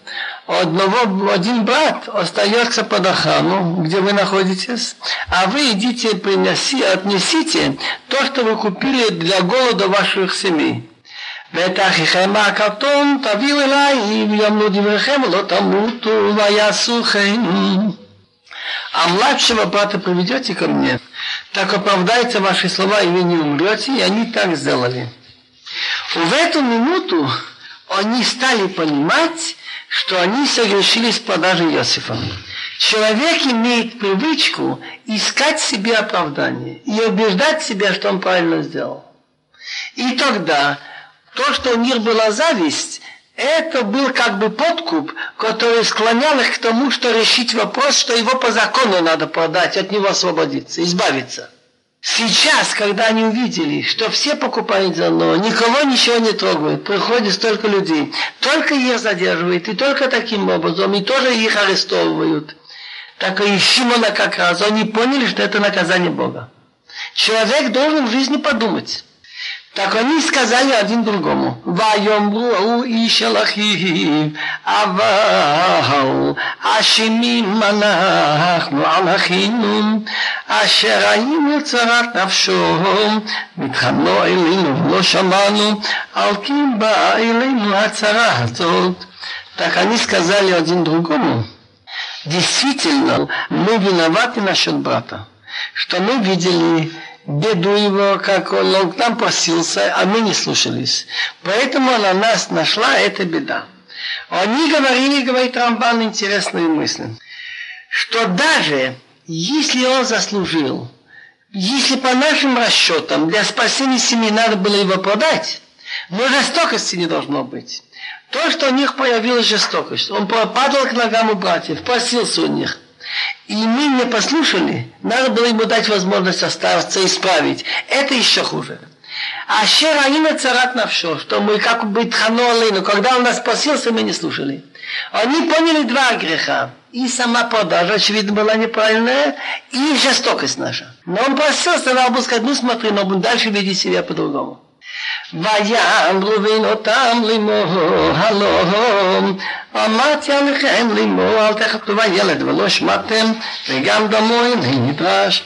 одного, один брат остается под охрану, где вы находитесь, а вы идите, принеси, отнесите то, что вы купили для голода ваших семей. ואת אחיכם הקטון תביאו אליי ויאמרו דבריכם לא תמותו ויעשו כן а младшего брата приведете ко мне, так оправдаются ваши слова, и вы не умрете, и они так сделали. В эту минуту они стали понимать, что они согрешили с продажей Иосифа. Человек имеет привычку искать себе оправдание и убеждать себя, что он правильно сделал. И тогда то, что у них была зависть, это был как бы подкуп, который склонял их к тому, что решить вопрос, что его по закону надо продать, от него освободиться, избавиться. Сейчас, когда они увидели, что все покупают зерно, никого ничего не трогают, приходит столько людей, только их задерживают, и только таким образом, и тоже их арестовывают. Так и Шимона как раз, они поняли, что это наказание Бога. Человек должен в жизни подумать. Так они сказали один другому. ויאמרו איש אל אחיו, אבל אשמים אנחנו על אחינו, אשר היינו צרת נפשו, מתחמנו אלינו ולא שמענו, על כן באה אלינו הצרה הזאת. Так они сказали один другому, действительно, мы виноваты насчет брата, что мы видели беду его, как он, он к нам просился, а мы не слушались. Поэтому на нас нашла эта беда. Они говорили, говорит Рамбан, интересные мысли, что даже если он заслужил, если по нашим расчетам для спасения семьи надо было его продать, но жестокости не должно быть. То, что у них появилась жестокость, он падал к ногам у братьев, просился у них – и мы не послушали, надо было ему дать возможность остаться исправить. Это еще хуже. А Шераина царат навшо, что мы как бы тханули, но когда он нас спасился, мы не слушали. Они поняли два греха. И сама продажа, очевидно, была неправильная, и жестокость наша. Но он просился, надо было сказать, ну смотри, но дальше видеть себя по-другому. ויאמרו בנותם לאמור הלום אמרתי עליכם לאמור אל תחתו בילד ולא שמעתם וגם דמו איני נדרש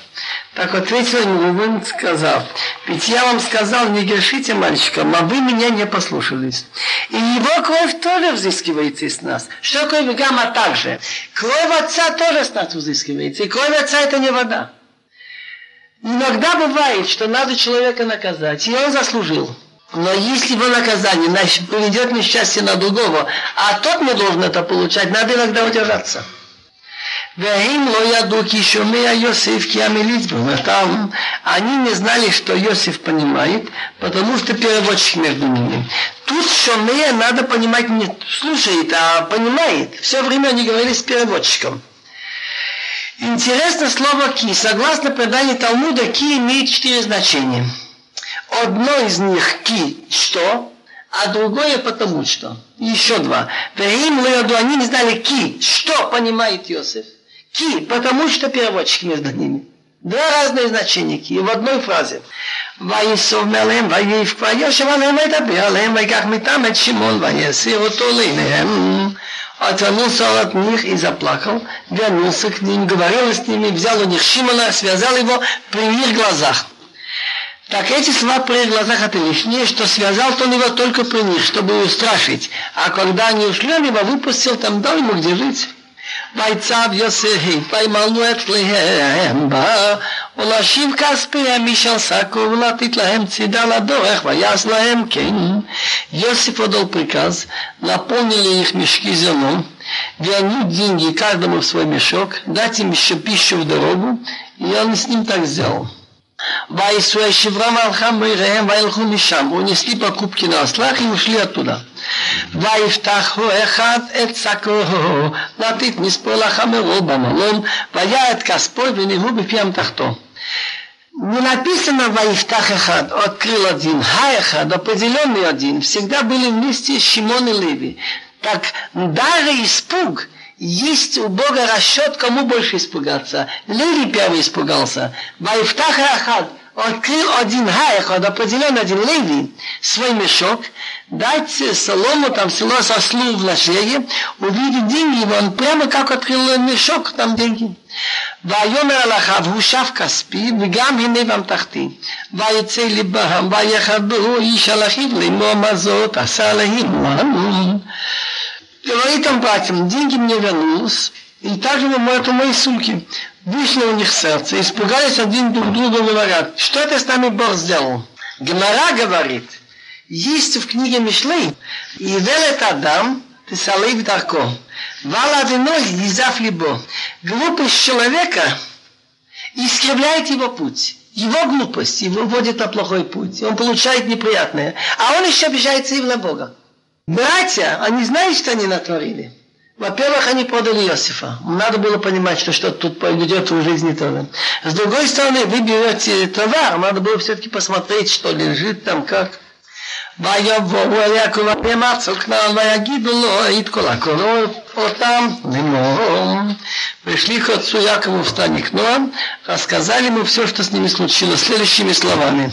Так ответил ему Рувен, сказав, ведь я вам сказал, не грешите мальчикам, а вы меня не послушались. И его кровь тоже взыскивается из нас. Что кровь гамма также? Кровь отца тоже с нас взыскивается. И кровь отца это не вода. Иногда бывает, что надо человека наказать, и он заслужил. Но если его наказание значит, приведет несчастье на другого, а тот не должен это получать, надо иногда удержаться. Вехим лояду кишумея Йосиф но Там они не знали, что Йосиф понимает, потому что переводчик между ними. Тут шумея надо понимать не слушает, а понимает. Все время они говорили с переводчиком. Интересно слово «ки». Согласно преданию Талмуда, «ки» имеет четыре значения – Одно из них ки что, а другое потому что. Еще два. Веим леоду, они не знали ки, что понимает Иосиф. Ки, потому что переводчик между ними. Два разные значения ки в одной фразе. ויסוב מעליהם ויפקע יושב עליהם וידבר עליהם ויקח מטעם את שמעון ויסיר אותו לעיניהם. Отвернулся от них и заплакал, вернулся к ним, говорил с ними, взял у них Шимона, связал его при их глазах. Так эти слова при глазах это лишнее, что связал он его только при них, чтобы устрашить. А когда они ушли, он его выпустил, там дал ему где жить. ויצב יוסף, וימלאו את להם בה, ולהשיב כספיהם משל שקו, ולתת להם צידה לדורך, ויעש להם כן. Йосиф отдал приказ, наполнили их мешки зерном, вернуть деньги каждому в свой мешок, дать им еще пищу в дорогу, и он с ним так сделал. ויסעו שברם על חמוריהם וילכו משם, ונשלי покупки на ослах и ушли оттуда. ויפתחו אחד את שקו, לתת מספור לחמרו במלון, והיה את כספו ונהו בפי אמתחתו. Не написано Ваифтах Эхад, открыл один, Ха Эхад, определенный один, всегда были вместе Шимон и Леви. Так даже испуг – есть у Бога расчет, кому больше испугаться. Леви первый испугался. Вайфтах Ахад открыл один Хаехад, определен один Леви, свой мешок, дать солому, там село со слу в шее, увидеть деньги, он прямо как открыл мешок, там деньги. ויאמר אל אחאב הוא שב כספי וגם הנה באמתחתי ויצא לבם ויחברו איש על אחיו לאמור מה זאת עשה להם Он братьям, деньги мне вернулись, и также это мои сумки. Вышло у них сердце, испугались один друг друга, говорят, что это с нами Бог сделал? Гмара говорит, есть в книге Мишлей, и велет Адам, ты салейв дарко, вала виной лизав либо. Глупость человека искривляет его путь. Его глупость его вводит на плохой путь. Он получает неприятное. А он еще обижается и на Бога. Братья, они знают, что они натворили. Во-первых, они продали Иосифа. Надо было понимать, что что-то тут пойдет в жизни тоже. С другой стороны, вы берете товар, надо было все-таки посмотреть, что лежит там, как. ויבואו יעקב אביהם ארצו כנען ויגידו לו את כל הקולות אותם לאמור. Пришли к отцу Якову в стане Кноа, рассказали ему все, что с ними случилось, следующими словами.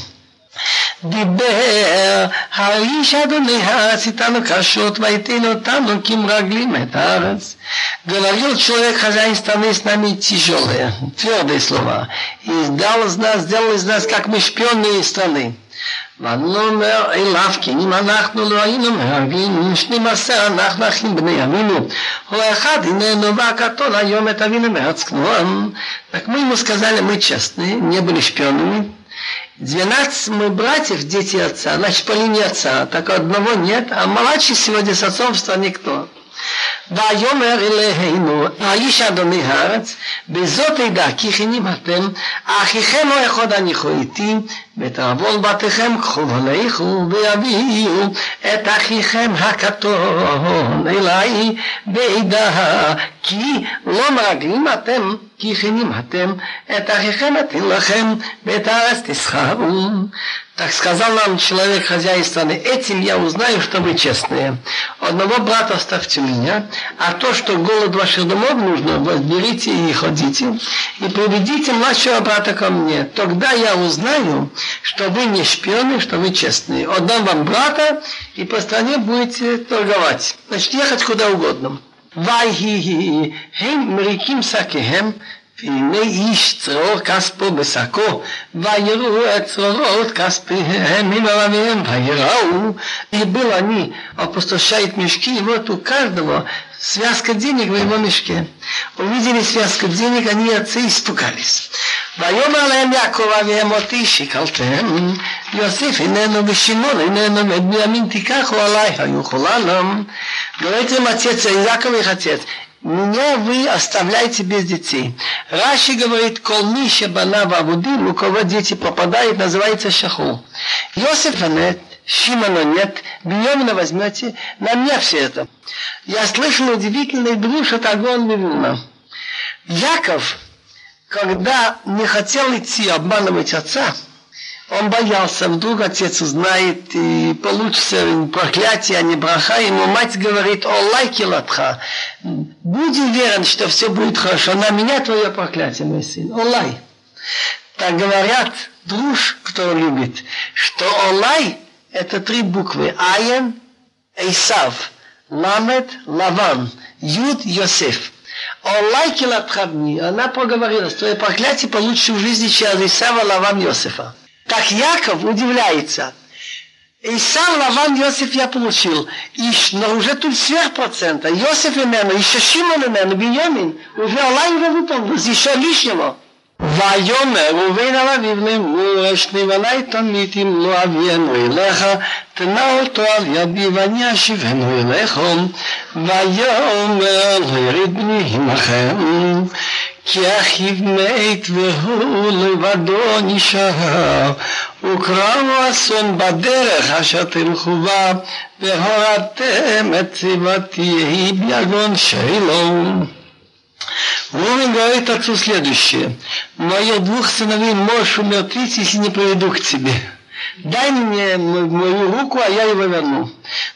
דיבר האיש אדוני הארץ איתנו קשות ויתן אותנו כמרגלים את הארץ. Говорил человек хозяин страны с нами тяжелые, твердые слова. И сделал из нас, сделал из нас, как мы шпионы страны. ונאמר אליו כי אם אנחנו לא היינו מהווים שנים עשר אנחנו אחים בני אבינו הוא אחד הננו והקטון היום את אבינו מארץ כנוען так мы ему сказали мы честные не были шпионами 12 мы братьев, дети отца, значит, по линии отца. Так одного нет, а младший сегодня с отцом в стране кто? ויאמר אלינו, האיש אדוני הארץ, בזאת אדע כי כנים אתם, אחיכם לא יכול הניחו איתי, ותעוון בתיכם קחו ולכו ויביאו את אחיכם הקטון אליי בעדה, כי לא מרגלים אתם, כי כנים אתם, את אחיכם אתן לכם, ואת הארץ תסחרו. Так сказал нам человек хозяин страны, этим я узнаю, что вы честные. Одного брата оставьте меня, а то, что голод ваших домов нужно, возберите и ходите, и приведите младшего брата ко мне. Тогда я узнаю, что вы не шпионы, что вы честные. Отдам вам брата, и по стране будете торговать. Значит, ехать куда угодно. ויהי הם מריקים שקיהם והנה איש צרור כספו בשקו, ויראו את צרורות כספיהם ממרביהם, ויראו, и был они, опустошают мешки, и вот у каждого связка денег в его мешке. Увидели связку денег, они отцы испугались. ויאמר להם יעקב אביהם אותי שיקלתם, יוסף איננו ושמעון איננו ובנימין תיקחו עליי, היו חולנם. говорит им отец, Иаков их отец, меня вы оставляете без детей. Раши говорит, колмиша бана вавудим, у кого дети попадают, называется шаху. Йосифа нет, Шимона нет, Бьемина возьмете, на меня все это. Я слышал удивительный друж от Агон Мивуна. Яков, когда не хотел идти обманывать отца, он боялся, вдруг отец узнает и получится проклятие, а не браха. Ему мать говорит, о лайки латха, будь уверен, что все будет хорошо. На меня твое проклятие, мой сын. Олай. Так говорят, друж, кто любит, что Олай – это три буквы. Аян, Эйсав, Ламет, Лаван, Юд, Йосеф. Олай килатхадни. Она проговорила, что твое проклятие получится в жизни через Исава, Лаван, Йосефа. Так Яков удивляется. Исав, Лаван, Йосиф я получил. И, но уже тут сверх процента. Йосиф именно, еще Шимон именно, Беньямин. Уже Аллах его выполнил, еще лишнего. ויאמר ובין עליו יבלמו אשני בני תמיד אם לא אביאנו אליך תנה אותו על ידי ואני אשיבנו אליכם ויאמר לא יריד בני עמכם כי אחיו מת והוא לבדו נשאר וקראו אסון בדרך אשר תלכו בה והורדתם את צבתי ביגון שלום Рувен говорит отцу следующее. Моих двух сыновей можешь умертвить, если не приведу к тебе. Дай мне мою руку, а я его верну.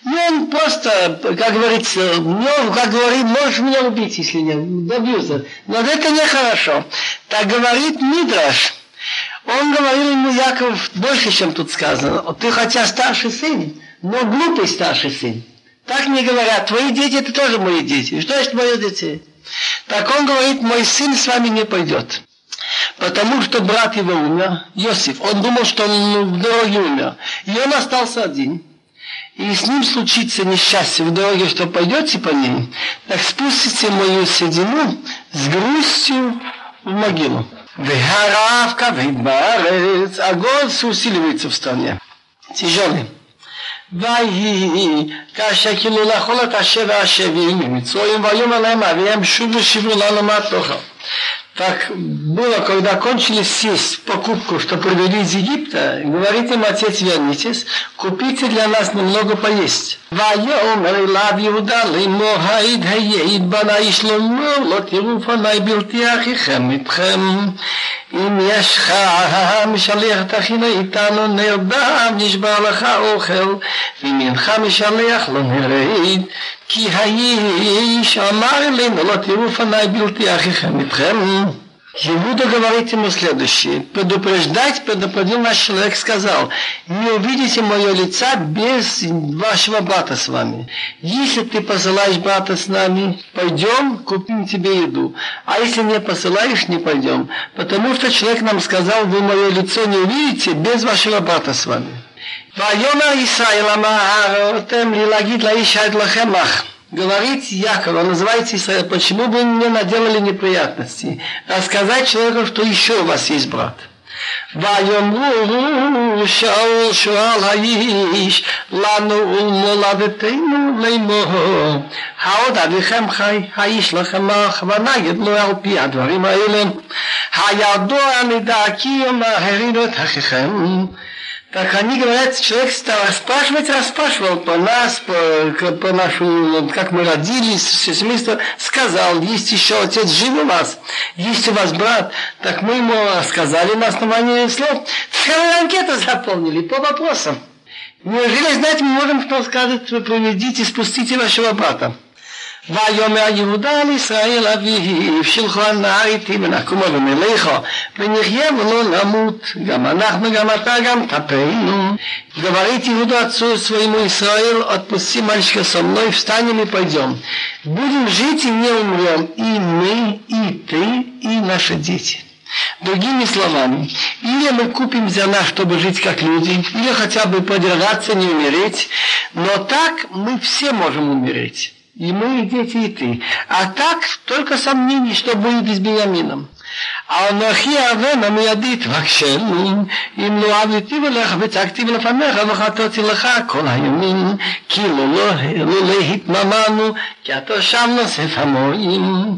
Ну, он просто, как говорится, ну, как говорит, можешь меня убить, если не добьюсь. Но это нехорошо. Так говорит Мидраш. Он говорил ему, Яков, больше, чем тут сказано. Ты хотя старший сын, но глупый старший сын. Так не говорят. Твои дети, это тоже мои дети. Что значит мои дети? Так он говорит, мой сын с вами не пойдет. Потому что брат его умер, Иосиф, он думал, что он в дороге умер. И он остался один. И с ним случится несчастье в дороге, что пойдете по ней, так спустите мою седину с грустью в могилу. Вехарав кавит баарец, огонь усиливается в стране. Тяжелый. ויהי כאשר כאילו לאכול את השבע השבים ממצרים ויאמר להם אביהם שובו שבו לנו מהתוכו Так было, когда кончились все покупку, что привели из Египта, говорит им отец вернитесь, купите для нас немного поесть. ויאמר אליו יהודה לאמור העיד היעיד בני שלמה לא תראו פני בלתי אחיכם איתכם אם יש לך משלח תכינה איתנו נרדם נשבר לך אוכל ואם אינך משלח לא נרד כי האיש אמר אלינו לא תראו פני билти ахихем итхем. Иуда говорит ему следующее. Предупреждать предупредил наш человек, сказал, не увидите мое лица без вашего брата с вами. Если ты посылаешь брата с нами, пойдем, купим тебе еду. А если не посылаешь, не пойдем. Потому что человек нам сказал, вы мое лицо не увидите без вашего брата с вами. ויאמר ישראל אמר, אתם לי להגיד לאיש עד לכם לך говорить Яков, он называется Исраил, почему вы мне наделали неприятности? Рассказать человеку, что еще у вас есть брат. ויאמרו שאול שואל האיש לנו ולמולדתנו לאמור העוד אביכם חי האיש לכם אח ונגד לו על פי הדברים האלה הידוע נדע כי יאמר הרינו את אחיכם так они говорят, человек стал расспрашивать, расспрашивал по нас, по, по нашу, как мы родились, все семейство, сказал, есть еще отец жив у вас, есть у вас брат, так мы ему рассказали на основании слов, целую анкету заполнили по вопросам. Неужели, знаете, мы можем что сказать, проведите, спустите вашего брата. ויאמר יהודה על ישראל אביו שלחו הנער איתי ונקומו ונלכו ונחיה ולא נמות גם אנחנו גם אתה גם כפינו говорит Иуда отцу своему Израилу отпусти мальчика со мной встанем и пойдем будем жить и не умрем и мы и ты и наши дети Другими словами, или мы купим зерна, чтобы жить как люди, или хотя бы подержаться, не умереть, но так мы все можем умереть и мы, и дети, и ты. А так только сомнений, что будет с Бениамином. האנוכי אבן המיידית בקשנו, אם לא עביתי לך וצעקתי לפניך וחטאתי לך כל הימים, כי לא התממנו, כי אתה שם נוסף המורים.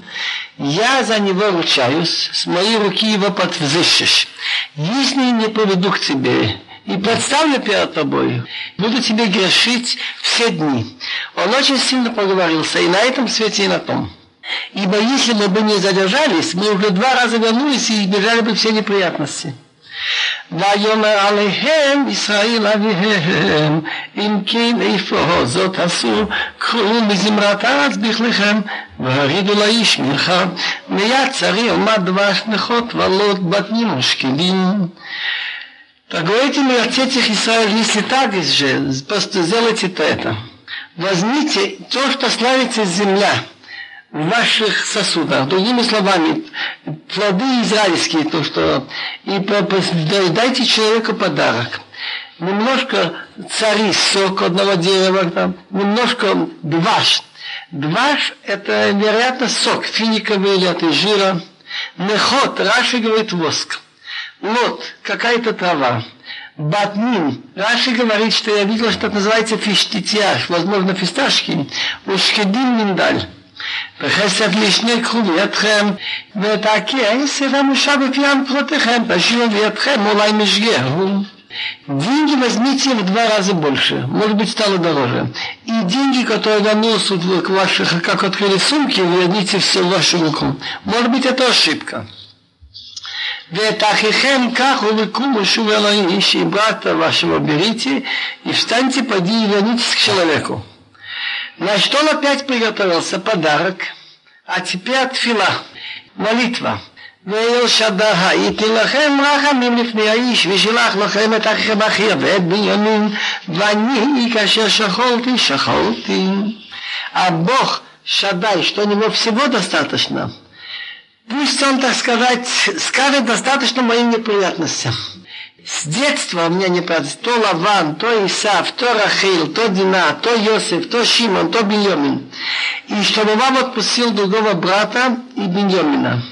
Я за него ручаюсь, с моей руки его подвзыщешь. Если не поведу к тебе, и представлю перед тобой, буду тебе грешить все дни. Он очень сильно поговорился и на этом свете, и на том. Ибо если мы бы не задержались, мы уже два раза вернулись и избежали бы все неприятности. ויאמר עליהם ישראל אביהם אם כן איפה זאת עשו קחו מזמרת הארץ בכליכם והרידו לאיש מלכה מיד צרי עמד דבש נכות ולוד בטנים ושקדים так говорите мне, отец Израиль, если так же, просто сделайте то это. Возьмите то, что славится земля в ваших сосудах. Другими словами, плоды израильские, то, что... И дайте человеку подарок. Немножко цари, сок одного дерева, там, немножко дваш. Дваш – это, вероятно, сок финиковый или от жира. Нехот, Раши говорит воск лот, какая-то трава. Батнин. Раши говорит, что я видел, что это называется фиштитяш, возможно, фисташки. Ушкедин миндаль. וכסף לשני קחו בידכם, ואת הכסף המושב בפיהם פרותיכם, תשאירו בידכם, אולי משגהו. Деньги возьмите в два раза больше, может быть, стало дороже. И деньги, которые доносят к ваших, как открыли сумки, верните все в вашу руку. Может быть, это ошибка. ואת אחיכם כך ובקום ושוב אל האיש, и брата вашего берите, и встаньте, поди и вернитесь к человеку. На что он опять приготовился подарок, а теперь тфила, молитва. ואל שדה הייתי לכם רחמים לפני האיש ושלח לכם את אחיכם אחי ואת בנימין ואני כאשר שכלתי שכלתי. А Бог Шадай, что у него всего достаточно – Пусть он, так сказать, скажет достаточно моим неприятностям. С детства у меня неприятности. То Лаван, то Исав, то Рахил, то Дина, то Йосиф, то Шимон, то Беньямин. И чтобы вам отпустил другого брата и Беньямина.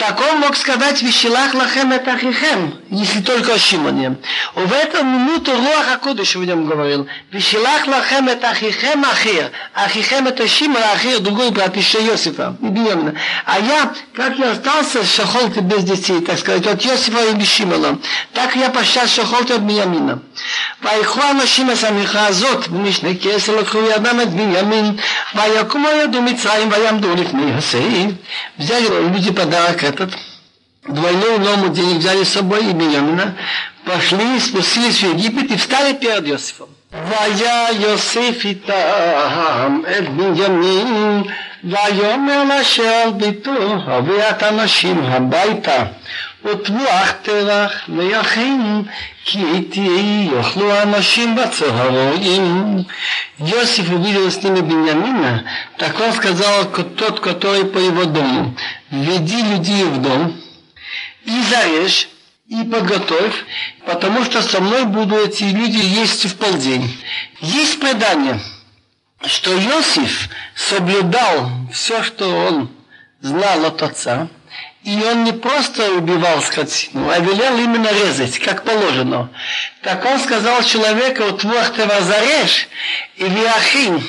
Так он мог сказать «Вишилах лахем это ахихем», если только о Шимоне. В эту минуту Руах Акудыш в нем говорил «Вишилах лахем это ахихем ахир». Ахихем это Шимон, ахир другой брат еще Иосифа, и Беньямина. А я, как я остался шахолты без детей, так сказать, от Иосифа и Шимона, так я пощас шахолты от Беньямина. ויקחו אנשים את המלכה הזאת במשנה כסר לקחו ידם את בנימין ויקומו ידעו מצרים ויעמדו לפני יוסף. Взяли люди подарок этот, двойную норму денег взяли с собой и Беньямина, пошли, спустились в Египет и встали перед Иосифом. והיה יוסף איתם את בנימין ויאמר לאשר ביתו הביא את הנשים הביתה ותבוח תרח ויכין כי איתי יאכלו האנשים בצהריים. Иосиф увидел с ними Беньямина, так он сказал тот, который по его дому, веди людей в дом и зарежь, и подготовь, потому что со мной будут эти люди есть в полдень. Есть предание, что Иосиф соблюдал все, что он знал от отца, и он не просто убивал скотину, а велел именно резать, как положено. Так он сказал человеку, вот ты зарежь и виахин,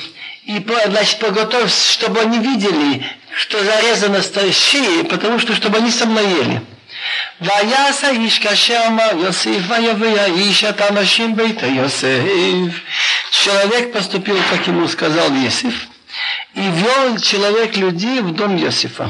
и значит, подготовь, чтобы они видели, что зарезано с шеи, потому что чтобы они со мной ели. ויעש האיש כאשר אמר יוסיף ויביא האיש את האנשים ביתו יוסף. Человек поступил, как ему сказал Иосиф, и вел человек людей в дом Иосифа.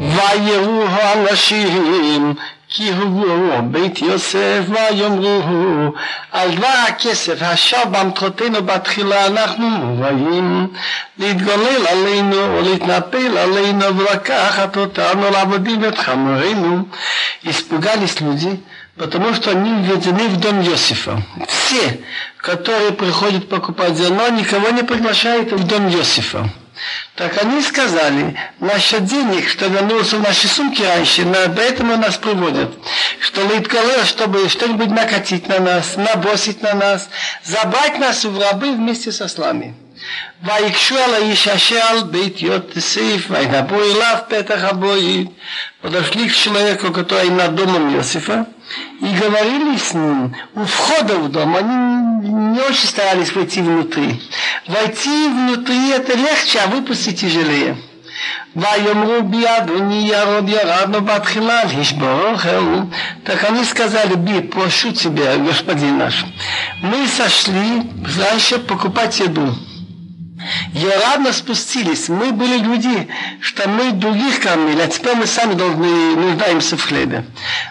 ויראו האנשים כי הוא בית יוסף ויאמרו על דבר הכסף עכשיו במטרותינו בתחילה אנחנו מובאים להתגולל עלינו או להתנפל עלינו ולקחת אותנו לעבודים את חמורנו. Испугались люди, потому что они введены в дом Иосифа. Все, которые приходят покупать зерно, никого не приглашают в дом Иосифа. Так они сказали, насчет денег, что вернулся в наши сумки раньше, на, поэтому нас приводят. Что Литкале, чтобы что-нибудь накатить на нас, набросить на нас, забрать нас в рабы вместе со слами. ויקשו על האיש אשר על בית יוסף, וידברו אליו פתח הבוית. Подошли к человеку, который над домом Иосифа, и говорили с ним у входа в дом. Они не очень старались войти внутри. Войти внутри это легче, а выпустить тяжелее. ויאמרו בי אדוני ירוד ירדנו בתחילה לשבור אוכל. Так они сказали, би, прошу тебя, господин наш, мы сошли раньше покупать еду. Ярадно спустились. Мы были люди, что мы других кормили, а теперь мы сами должны нуждаемся в хлебе.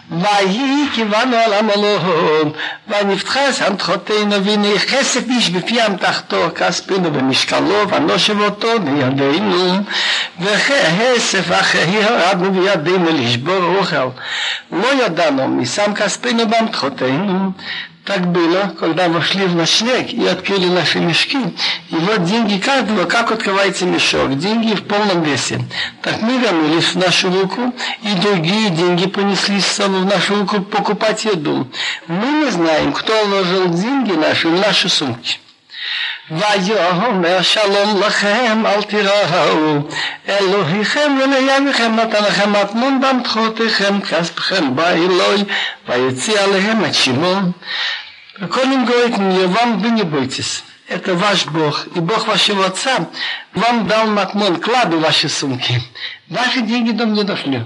ויהי כיוונו על המלון, ונפתחס המתחותינו, והנה כסף איש בפי אמתחתו, כספינו במשקלו, ונושב אותו בידינו, וכסף אחרי הורדנו בידינו לשבור אוכל. לא ידענו, משם כספינו באמתחותינו, так было, когда вошли в ночлег и открыли наши мешки. И вот деньги каждого, как открывается мешок. Деньги в полном весе. Так мы вернулись в нашу руку, и другие деньги понеслись в нашу руку покупать еду. Мы не знаем, кто вложил деньги наши в наши сумки. ויאמר שלום לכם אל תיראו אלוהיכם ולאביכם נתן לכם מטמון במתחותיכם כספכם בא אלוהי ויציע עליהם את שמעון Колин говорит мне, вам вы не бойтесь. Это ваш Бог. И Бог вашего отца вам дал матмон, кладу ваши сумки. Ваши деньги до мне дошли.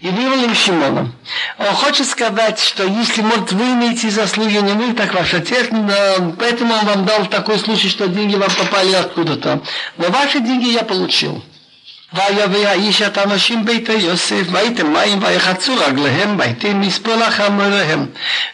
И вывел им Шимона. Он хочет сказать, что если, может, вы имеете заслуги, не вы, так ваш отец, но поэтому он вам дал такой случай, что деньги вам попали откуда-то. Но ваши деньги я получил. ויביא האיש את האנשים ביתו יוסף, והייתם מים ויחצו רגליהם, והייתם מספול חמוריהם.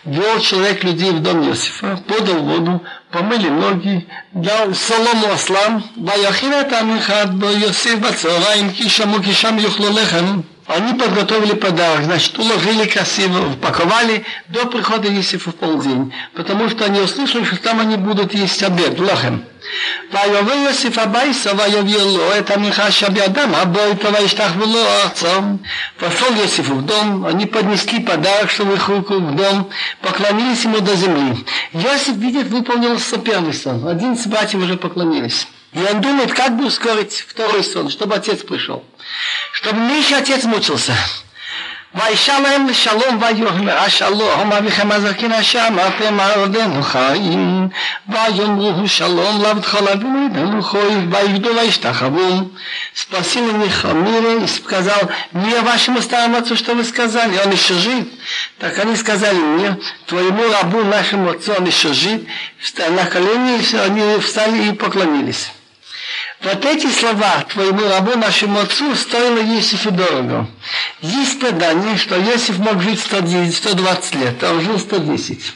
Вел человек людей в дом Иосифа, подал воду, помыли ноги, дал солому ослам, ויכין את המחד בו יוסף בצהריים, כי שמעו כי שם יאכלו לחם. Они подготовили подарок, значит, уложили красиво, упаковали до прихода Иосифа в полдень, потому что они услышали, что там они будут есть обед, лахем. ויבוא יוסף הביתה ויביא לו את המלכה בידם הביתה וישתחוו לו ארצם. Пошел Иосиф в дом, они поднесли подарок, что в их руку в дом, поклонились ему до земли. Иосиф видит, выполнился первый сон. Одиннадцать братьев уже поклонились. И он думает, как бы ускорить второй сон, чтобы отец пришел. Чтобы меньше отец мучился. וישלם לשלום ויאמר השלום אביכם הזקין אשר אמרתם עודנו חיים ויאמרו שלום לבדך אבינו ידנו חוי ויגדו וישתחוו Спасибо них мире и сказал, мне вашему старому отцу, что вы сказали, он еще жив. Так они сказали мне, твоему рабу, нашему отцу, он еще жив. На колени они встали и поклонились. Вот эти слова твоему рабу, нашему отцу, стоило Иосифу дорого. Есть предание, что Иосиф мог жить 110, 120 лет, а он жил 110.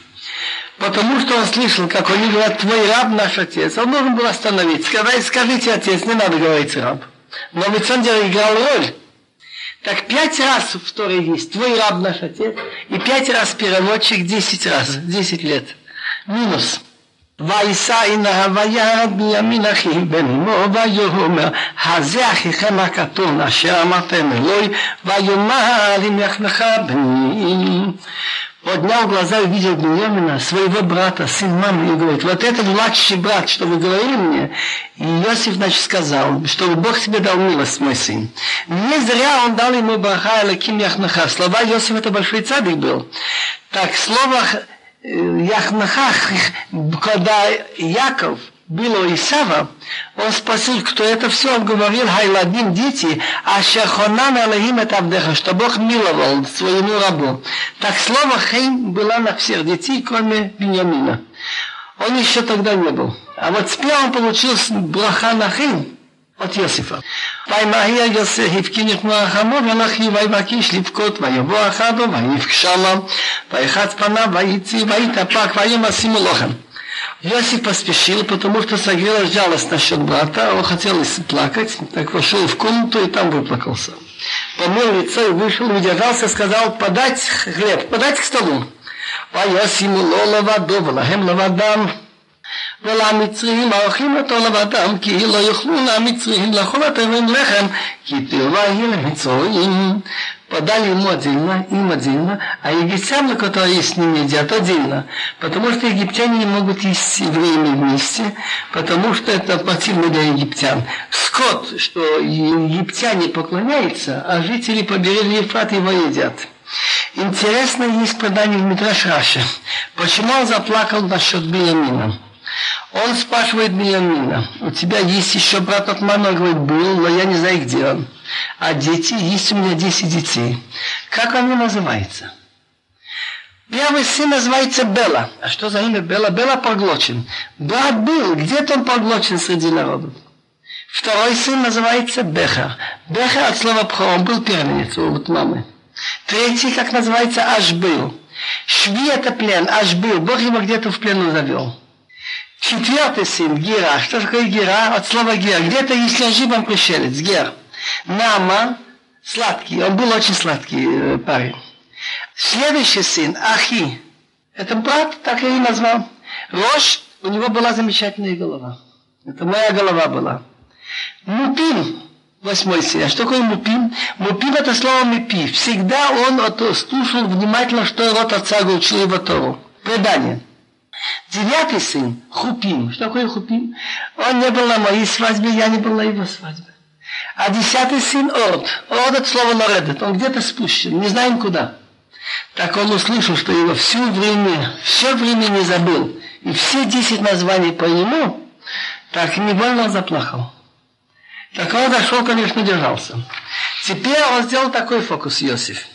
Потому что он слышал, как они говорят, твой раб наш отец. Он должен был остановить. Сказать, скажите, отец, не надо говорить раб. Но ведь он играл роль. Так пять раз в Торе есть твой раб наш отец, и пять раз переводчик десять раз, десять лет. Минус. ויישא הנה הוויה בימין אחי בן אמו ויאמר הזה אחיכם הקטון אשר אמרתם אלוהי ויאמר אם יחנך בני поднял глаза и увидел Беньямина, своего брата, сын мамы, и говорит, вот это младший брат, что вы говорили мне. И Иосиф, значит, сказал, чтобы Бог тебе дал милость, мой сын. Не зря он дал ему Баха Элаким Яхнаха. Слова Иосифа это большой цадик был. Так, слово Яхнахах, когда Яков был у Исава, он спросил, кто это все, он говорил, Хайладим, дети, а Шахонан Алахим это Авдеха, что Бог миловал своему рабу. Так слово Хейм было на всех детей, кроме Беньямина. Он еще тогда не был. А вот теперь он получил браха на Хейм от Иосифа. וימהר יוסף הפקין את מוח עמו ולכי ויבקש לבכות ויבוא אחדו ויבקש שמה ויחץ פניו ויצי ויתאפק ויאמר שימו לכם Иосиф поспешил, потому что согрелась жалость насчет брата, он хотел плакать, так вошел в комнату и там выплакался. Помыл лицо и вышел, удержался, сказал, подать хлеб, подать к столу. וישימו לו לבדו ולהם לבדם ולמצרים האוכלים אותו לבדם כי לא יאכלו למצרים לאכול אתם לחם כי תאווה היא למצרים подали ему отдельно, им отдельно, а египтянам, которые с ними едят, отдельно. Потому что египтяне не могут есть с евреями вместе, потому что это противно для египтян. Скот, что египтяне поклоняются, а жители побережья Ефрат его едят. Интересно, есть предание в Мидраш Раши. Почему он заплакал насчет Бениамина? Он спрашивает Бениамина, у тебя есть еще брат от мамы? Он говорит, был, но я не знаю, где он. А дети, есть у меня 10 детей. Как они называются? Первый сын называется Бела. А что за имя Бела? Бела поглочен. Брат был, где-то он поглочен среди народа. Второй сын называется Беха. Беха от слова пхо, он был первенец у вот мамы. Третий, как называется, аж был. Шви это плен, аж был. Бог его где-то в плену завел. Четвертый сын, Гера. Что такое Гера? От слова Гера. Где-то если ошибом пришелец, Гер. Нама, сладкий. Он был очень сладкий э, парень. Следующий сын, Ахи. Это брат, так я и назвал. Рош, у него была замечательная голова. Это моя голова была. Мупим, восьмой сын. А что такое мупим? Мупим это слово мипи. Всегда он слушал внимательно, что рот отца учил его Тору. Предание. Девятый сын, Хупим. Что такое Хупим? Он не был на моей свадьбе, я не был на его свадьбе. А десятый сын Орд. Орд это слово наредет. Он где-то спущен, не знаем куда. Так он услышал, что его все время, все время не забыл. И все десять названий по нему, так невольно заплакал. Так он дошел, конечно, держался. Теперь он сделал такой фокус, Иосиф.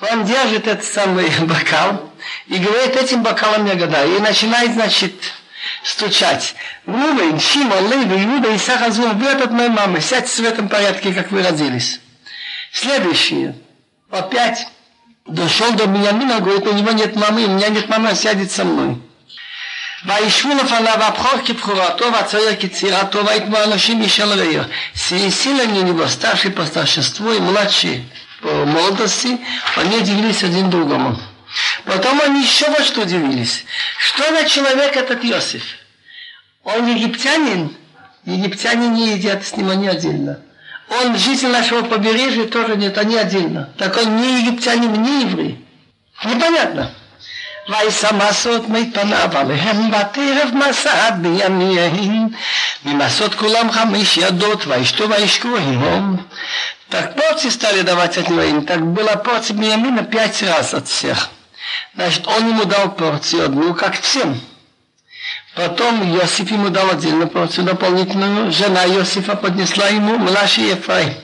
Он держит этот самый бокал и говорит, этим бокалом я гадаю. И начинает, значит, стучать. Рувен, Шимон, Леви, Иуда, Исаха, Зум, вы от моей мамы, сядьте в этом порядке, как вы родились. Следующее. Опять дошел до Беньямина, говорит, у него нет мамы, у меня нет мамы, сядет со мной. וישבו לפניו הבכור כבכורתו והצעיר כצעירתו ויתמו אנשים איש על רעהו. Сели они него, старший по старшинству и младший по молодости, они удивились один другому. Потом они еще во что удивились. Что за человек этот Иосиф? Он египтянин? Египтяне не едят с ним, они отдельно. Он житель нашего побережья, тоже нет, они отдельно. Так он не египтянин, не еврей. Непонятно. וישמסות מיתניו עליהם ותרב מסעת בימים ממסות כולם חמש ידות וישתו וישקו עמם Так порции стали давать от него, так была порция Бениамина пять раз от всех. Значит, он ему дал порцию одну, как всем. Потом Иосиф ему дал отдельную порцию дополнительную. Жена Иосифа поднесла ему младший Ефраим.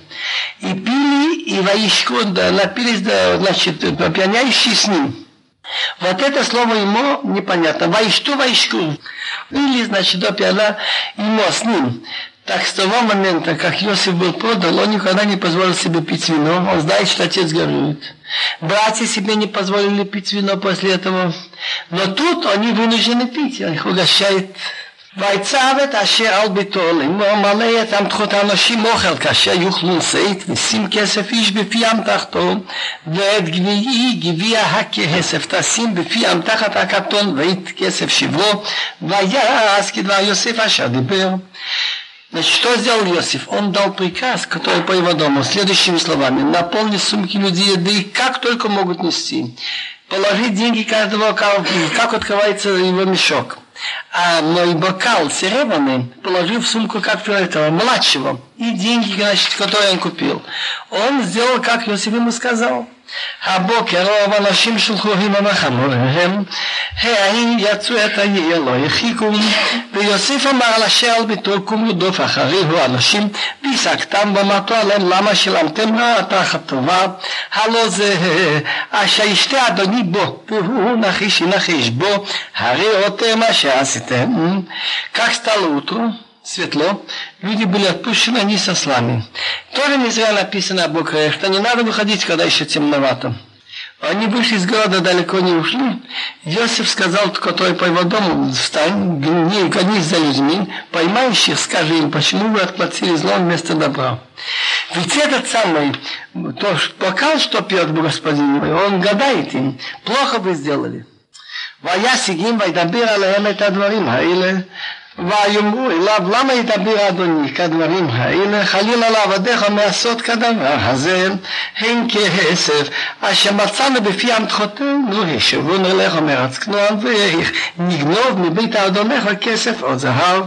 И пили, и воишку, да, напились, да, значит, пьяняющие с ним. Вот это слово ему непонятно. Вайшту, вайшку. Или, значит, до пьяна ему с ним. Так с того момента, как Иосиф был продан, он никогда не позволил себе пить вино. Он знает, что отец горюет. Братья себе не позволили пить вино после этого. Но тут они вынуждены пить. Он их угощает ויצב את אשר על ביתו לאמור מלא את המתחות האנשים אוכל כאשר יאכלו שאת ושים כסף איש בפי אמתחתו ואת גביעי גביע הכסף תשים בפי אמתחת הקטון ואת כסף שברו ויעש כדבר יוסף אשר דיבר Значит, что сделал Иосиф? Он дал приказ, который по его дому, следующими словами. Наполни сумки людей еды, как только могут нести. Положить деньги каждого, как открывается его мешок. А мой бокал серебряный положил в сумку как этого младшего. И деньги, значит, которые он купил. Он сделал, как Иосиф ему сказал. הבוקר רוב אנשים שקרובים למחנוריהם, העין יצאו את העיר לא יחיקו, ויוסיף אמר לשאל בתורקום רודוף אחריהו אנשים, ויסקתם במטו עליהם למה שילמתם רעתה חטובה, הלא זה אשר ישתה אדוני בו, והוא נחיש ינחש בו, הרי אותם אשר עשיתם, כך סתלו אותו светло, люди были отпущены, они сосланы. Тоже не зря написано об Украине, что не надо выходить, когда еще темновато. Они вышли из города, далеко не ушли. Иосиф сказал, который по его дому, встань, не гонись за людьми, поймающих, скажи им, почему вы отплатили зло вместо добра. Ведь этот самый, то бокал, что пьет господин, он гадает им, плохо вы сделали. וישיגים וידבר עליהם את הדברים האלה ויאמרו אליו למה ידבר אדוני כדברים האלה חלילה לעבדיך מעשות כדבר הזה הן כסף אשר מצאנו בפי המתחותינו השבו נלך מארץ כנוען ונגנוב מבית אדונך כסף או זהב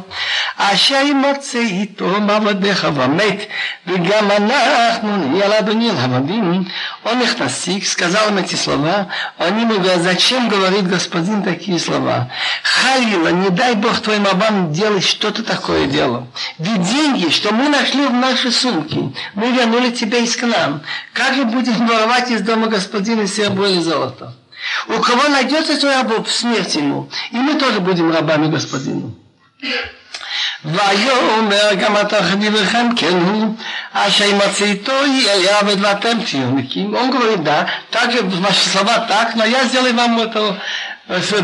אשר ימצא איתו מעבדיך ומת וגם אנחנו נהיה לאדוני לעבדים он их настиг, сказал им эти слова, они ему говорят, зачем говорит господин такие слова? Халила, не дай Бог твоим рабам делать что-то такое дело. Ведь деньги, что мы нашли в нашей сумке, мы вернули тебе из к нам. Как же будем воровать из дома господина серебро или золото? У кого найдется твой рабов, смерть ему. И мы тоже будем рабами господину. ויאמר גם אתה חביבכם כן הוא, אשר ימצא איתו יעבד ואתם תהיו נקיים. Он говорит, да, также ваши слова так, но я сделаю вам это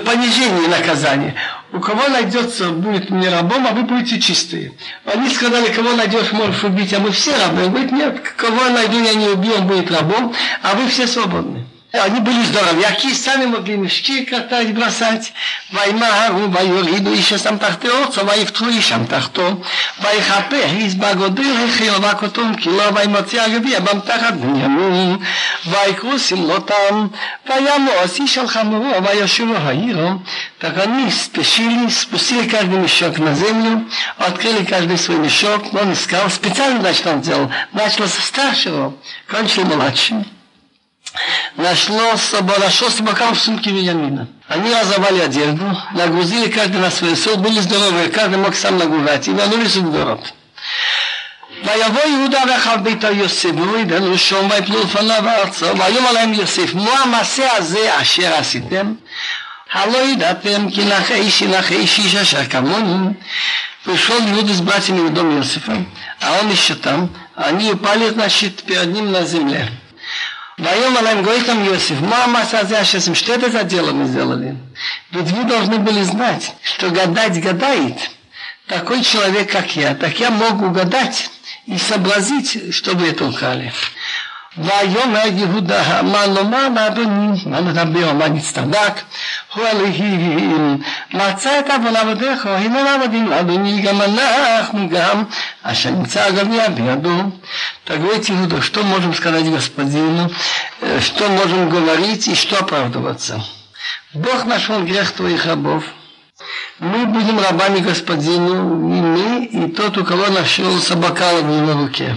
понижение наказания. У кого найдется, будет мне рабом, а вы будете чистые. Они сказали, кого найдешь, можешь убить, а мы все рабы. Он говорит, нет, кого найду, я не убью, он будет рабом, а вы все свободны. Они были здоровяки, сами могли мешки катать, бросать. וימהרו ויורידו איש שם תחתיו, ויפתחו איש שם תחתו, ויכפה איז בגודל החילבה כותום, כי לא וימוציא הגביע במתחת בנימין, ויקרו שמלותם, וימוס איש על חמורו, וישובו העירו. Так они спешили, спустили каждый мешок на землю, открыли каждый свой мешок, он искал, специально, значит, он делал, начал со старшего, кончил младшим нашло, нашел собакам в сумке Вениамина. Они разорвали одежду, нагрузили каждый на свой сот, были здоровы, каждый мог сам нагружать, и вернулись в город. ויבוא יהודה ואחיו ביתו יוסף, וידענו שום ויפלו לפניו ארצו, ויאמר להם יוסף, מה המעשה הזה אשר עשיתם? הלא ידעתם כי נכה אישי נכה איש אשר כמוני. Пришел Иуда с братьями в дом Иосифа, а он еще там. Они упали, значит, перед ним на земле. Воем Алайм говорит нам Иосиф, мама сазяшесим, что это за дело мы сделали? Ведь вы должны были знать, что гадать гадает такой человек, как я. Так я могу гадать и соблазнить, чтобы это украли. ויאמר יהודה מה לומר לאדוני, מה לדבר, מה נצטדק, הוא אלוהים, מצא את עוון עבדיך, הנה לעבדים לאדוני, גם אנחנו גם, אשר נמצא הגביע בידו. Так говорит Иуда, что можем сказать господину, что можем говорить и что оправдываться. Бог нашел грех твоих рабов, мы будем рабами господину, и мы, и тот, у кого нашел собакала в его руке.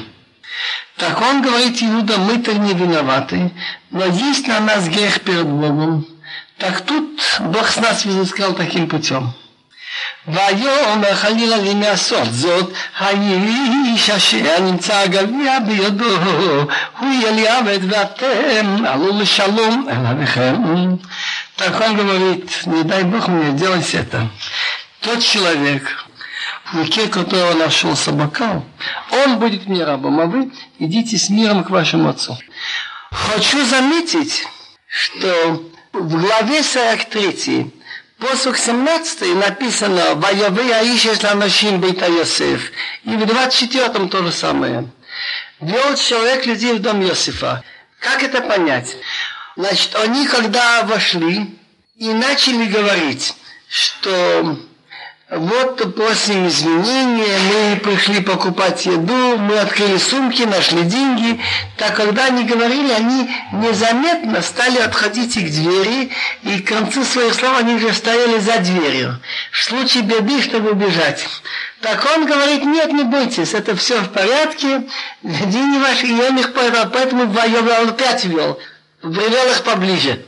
Так он говорит Иуда, мы-то не виноваты, но есть на нас грех перед Богом. Так тут Бог с нас взыскал таким путем. ויאמר חלילה לי מעשות זאת, האיש אשר נמצא הגביע בידו, הוא יהיה לי עבד ואתם עלו לשלום אל עליכם. Так он говорит, не дай Бог мне делать это. Тот человек, в руке которого нашелся бокал, он будет мне рабом, а вы идите с миром к вашему отцу. Хочу заметить, что в главе 43 Посух 17 написано «Ваявы Аишес Ланашим Бейта Йосеф». И в 24 то же самое. Вел человек людей в дом Йосифа. Как это понять? Значит, они когда вошли и начали говорить, что вот просим извинения, мы пришли покупать еду, мы открыли сумки, нашли деньги. Так когда они говорили, они незаметно стали отходить к двери, и к концу своих слов они уже стояли за дверью. В случае беды, чтобы убежать. Так он говорит, нет, не бойтесь, это все в порядке, деньги ваши, он их поэтому вдвоем опять вел, привел их поближе.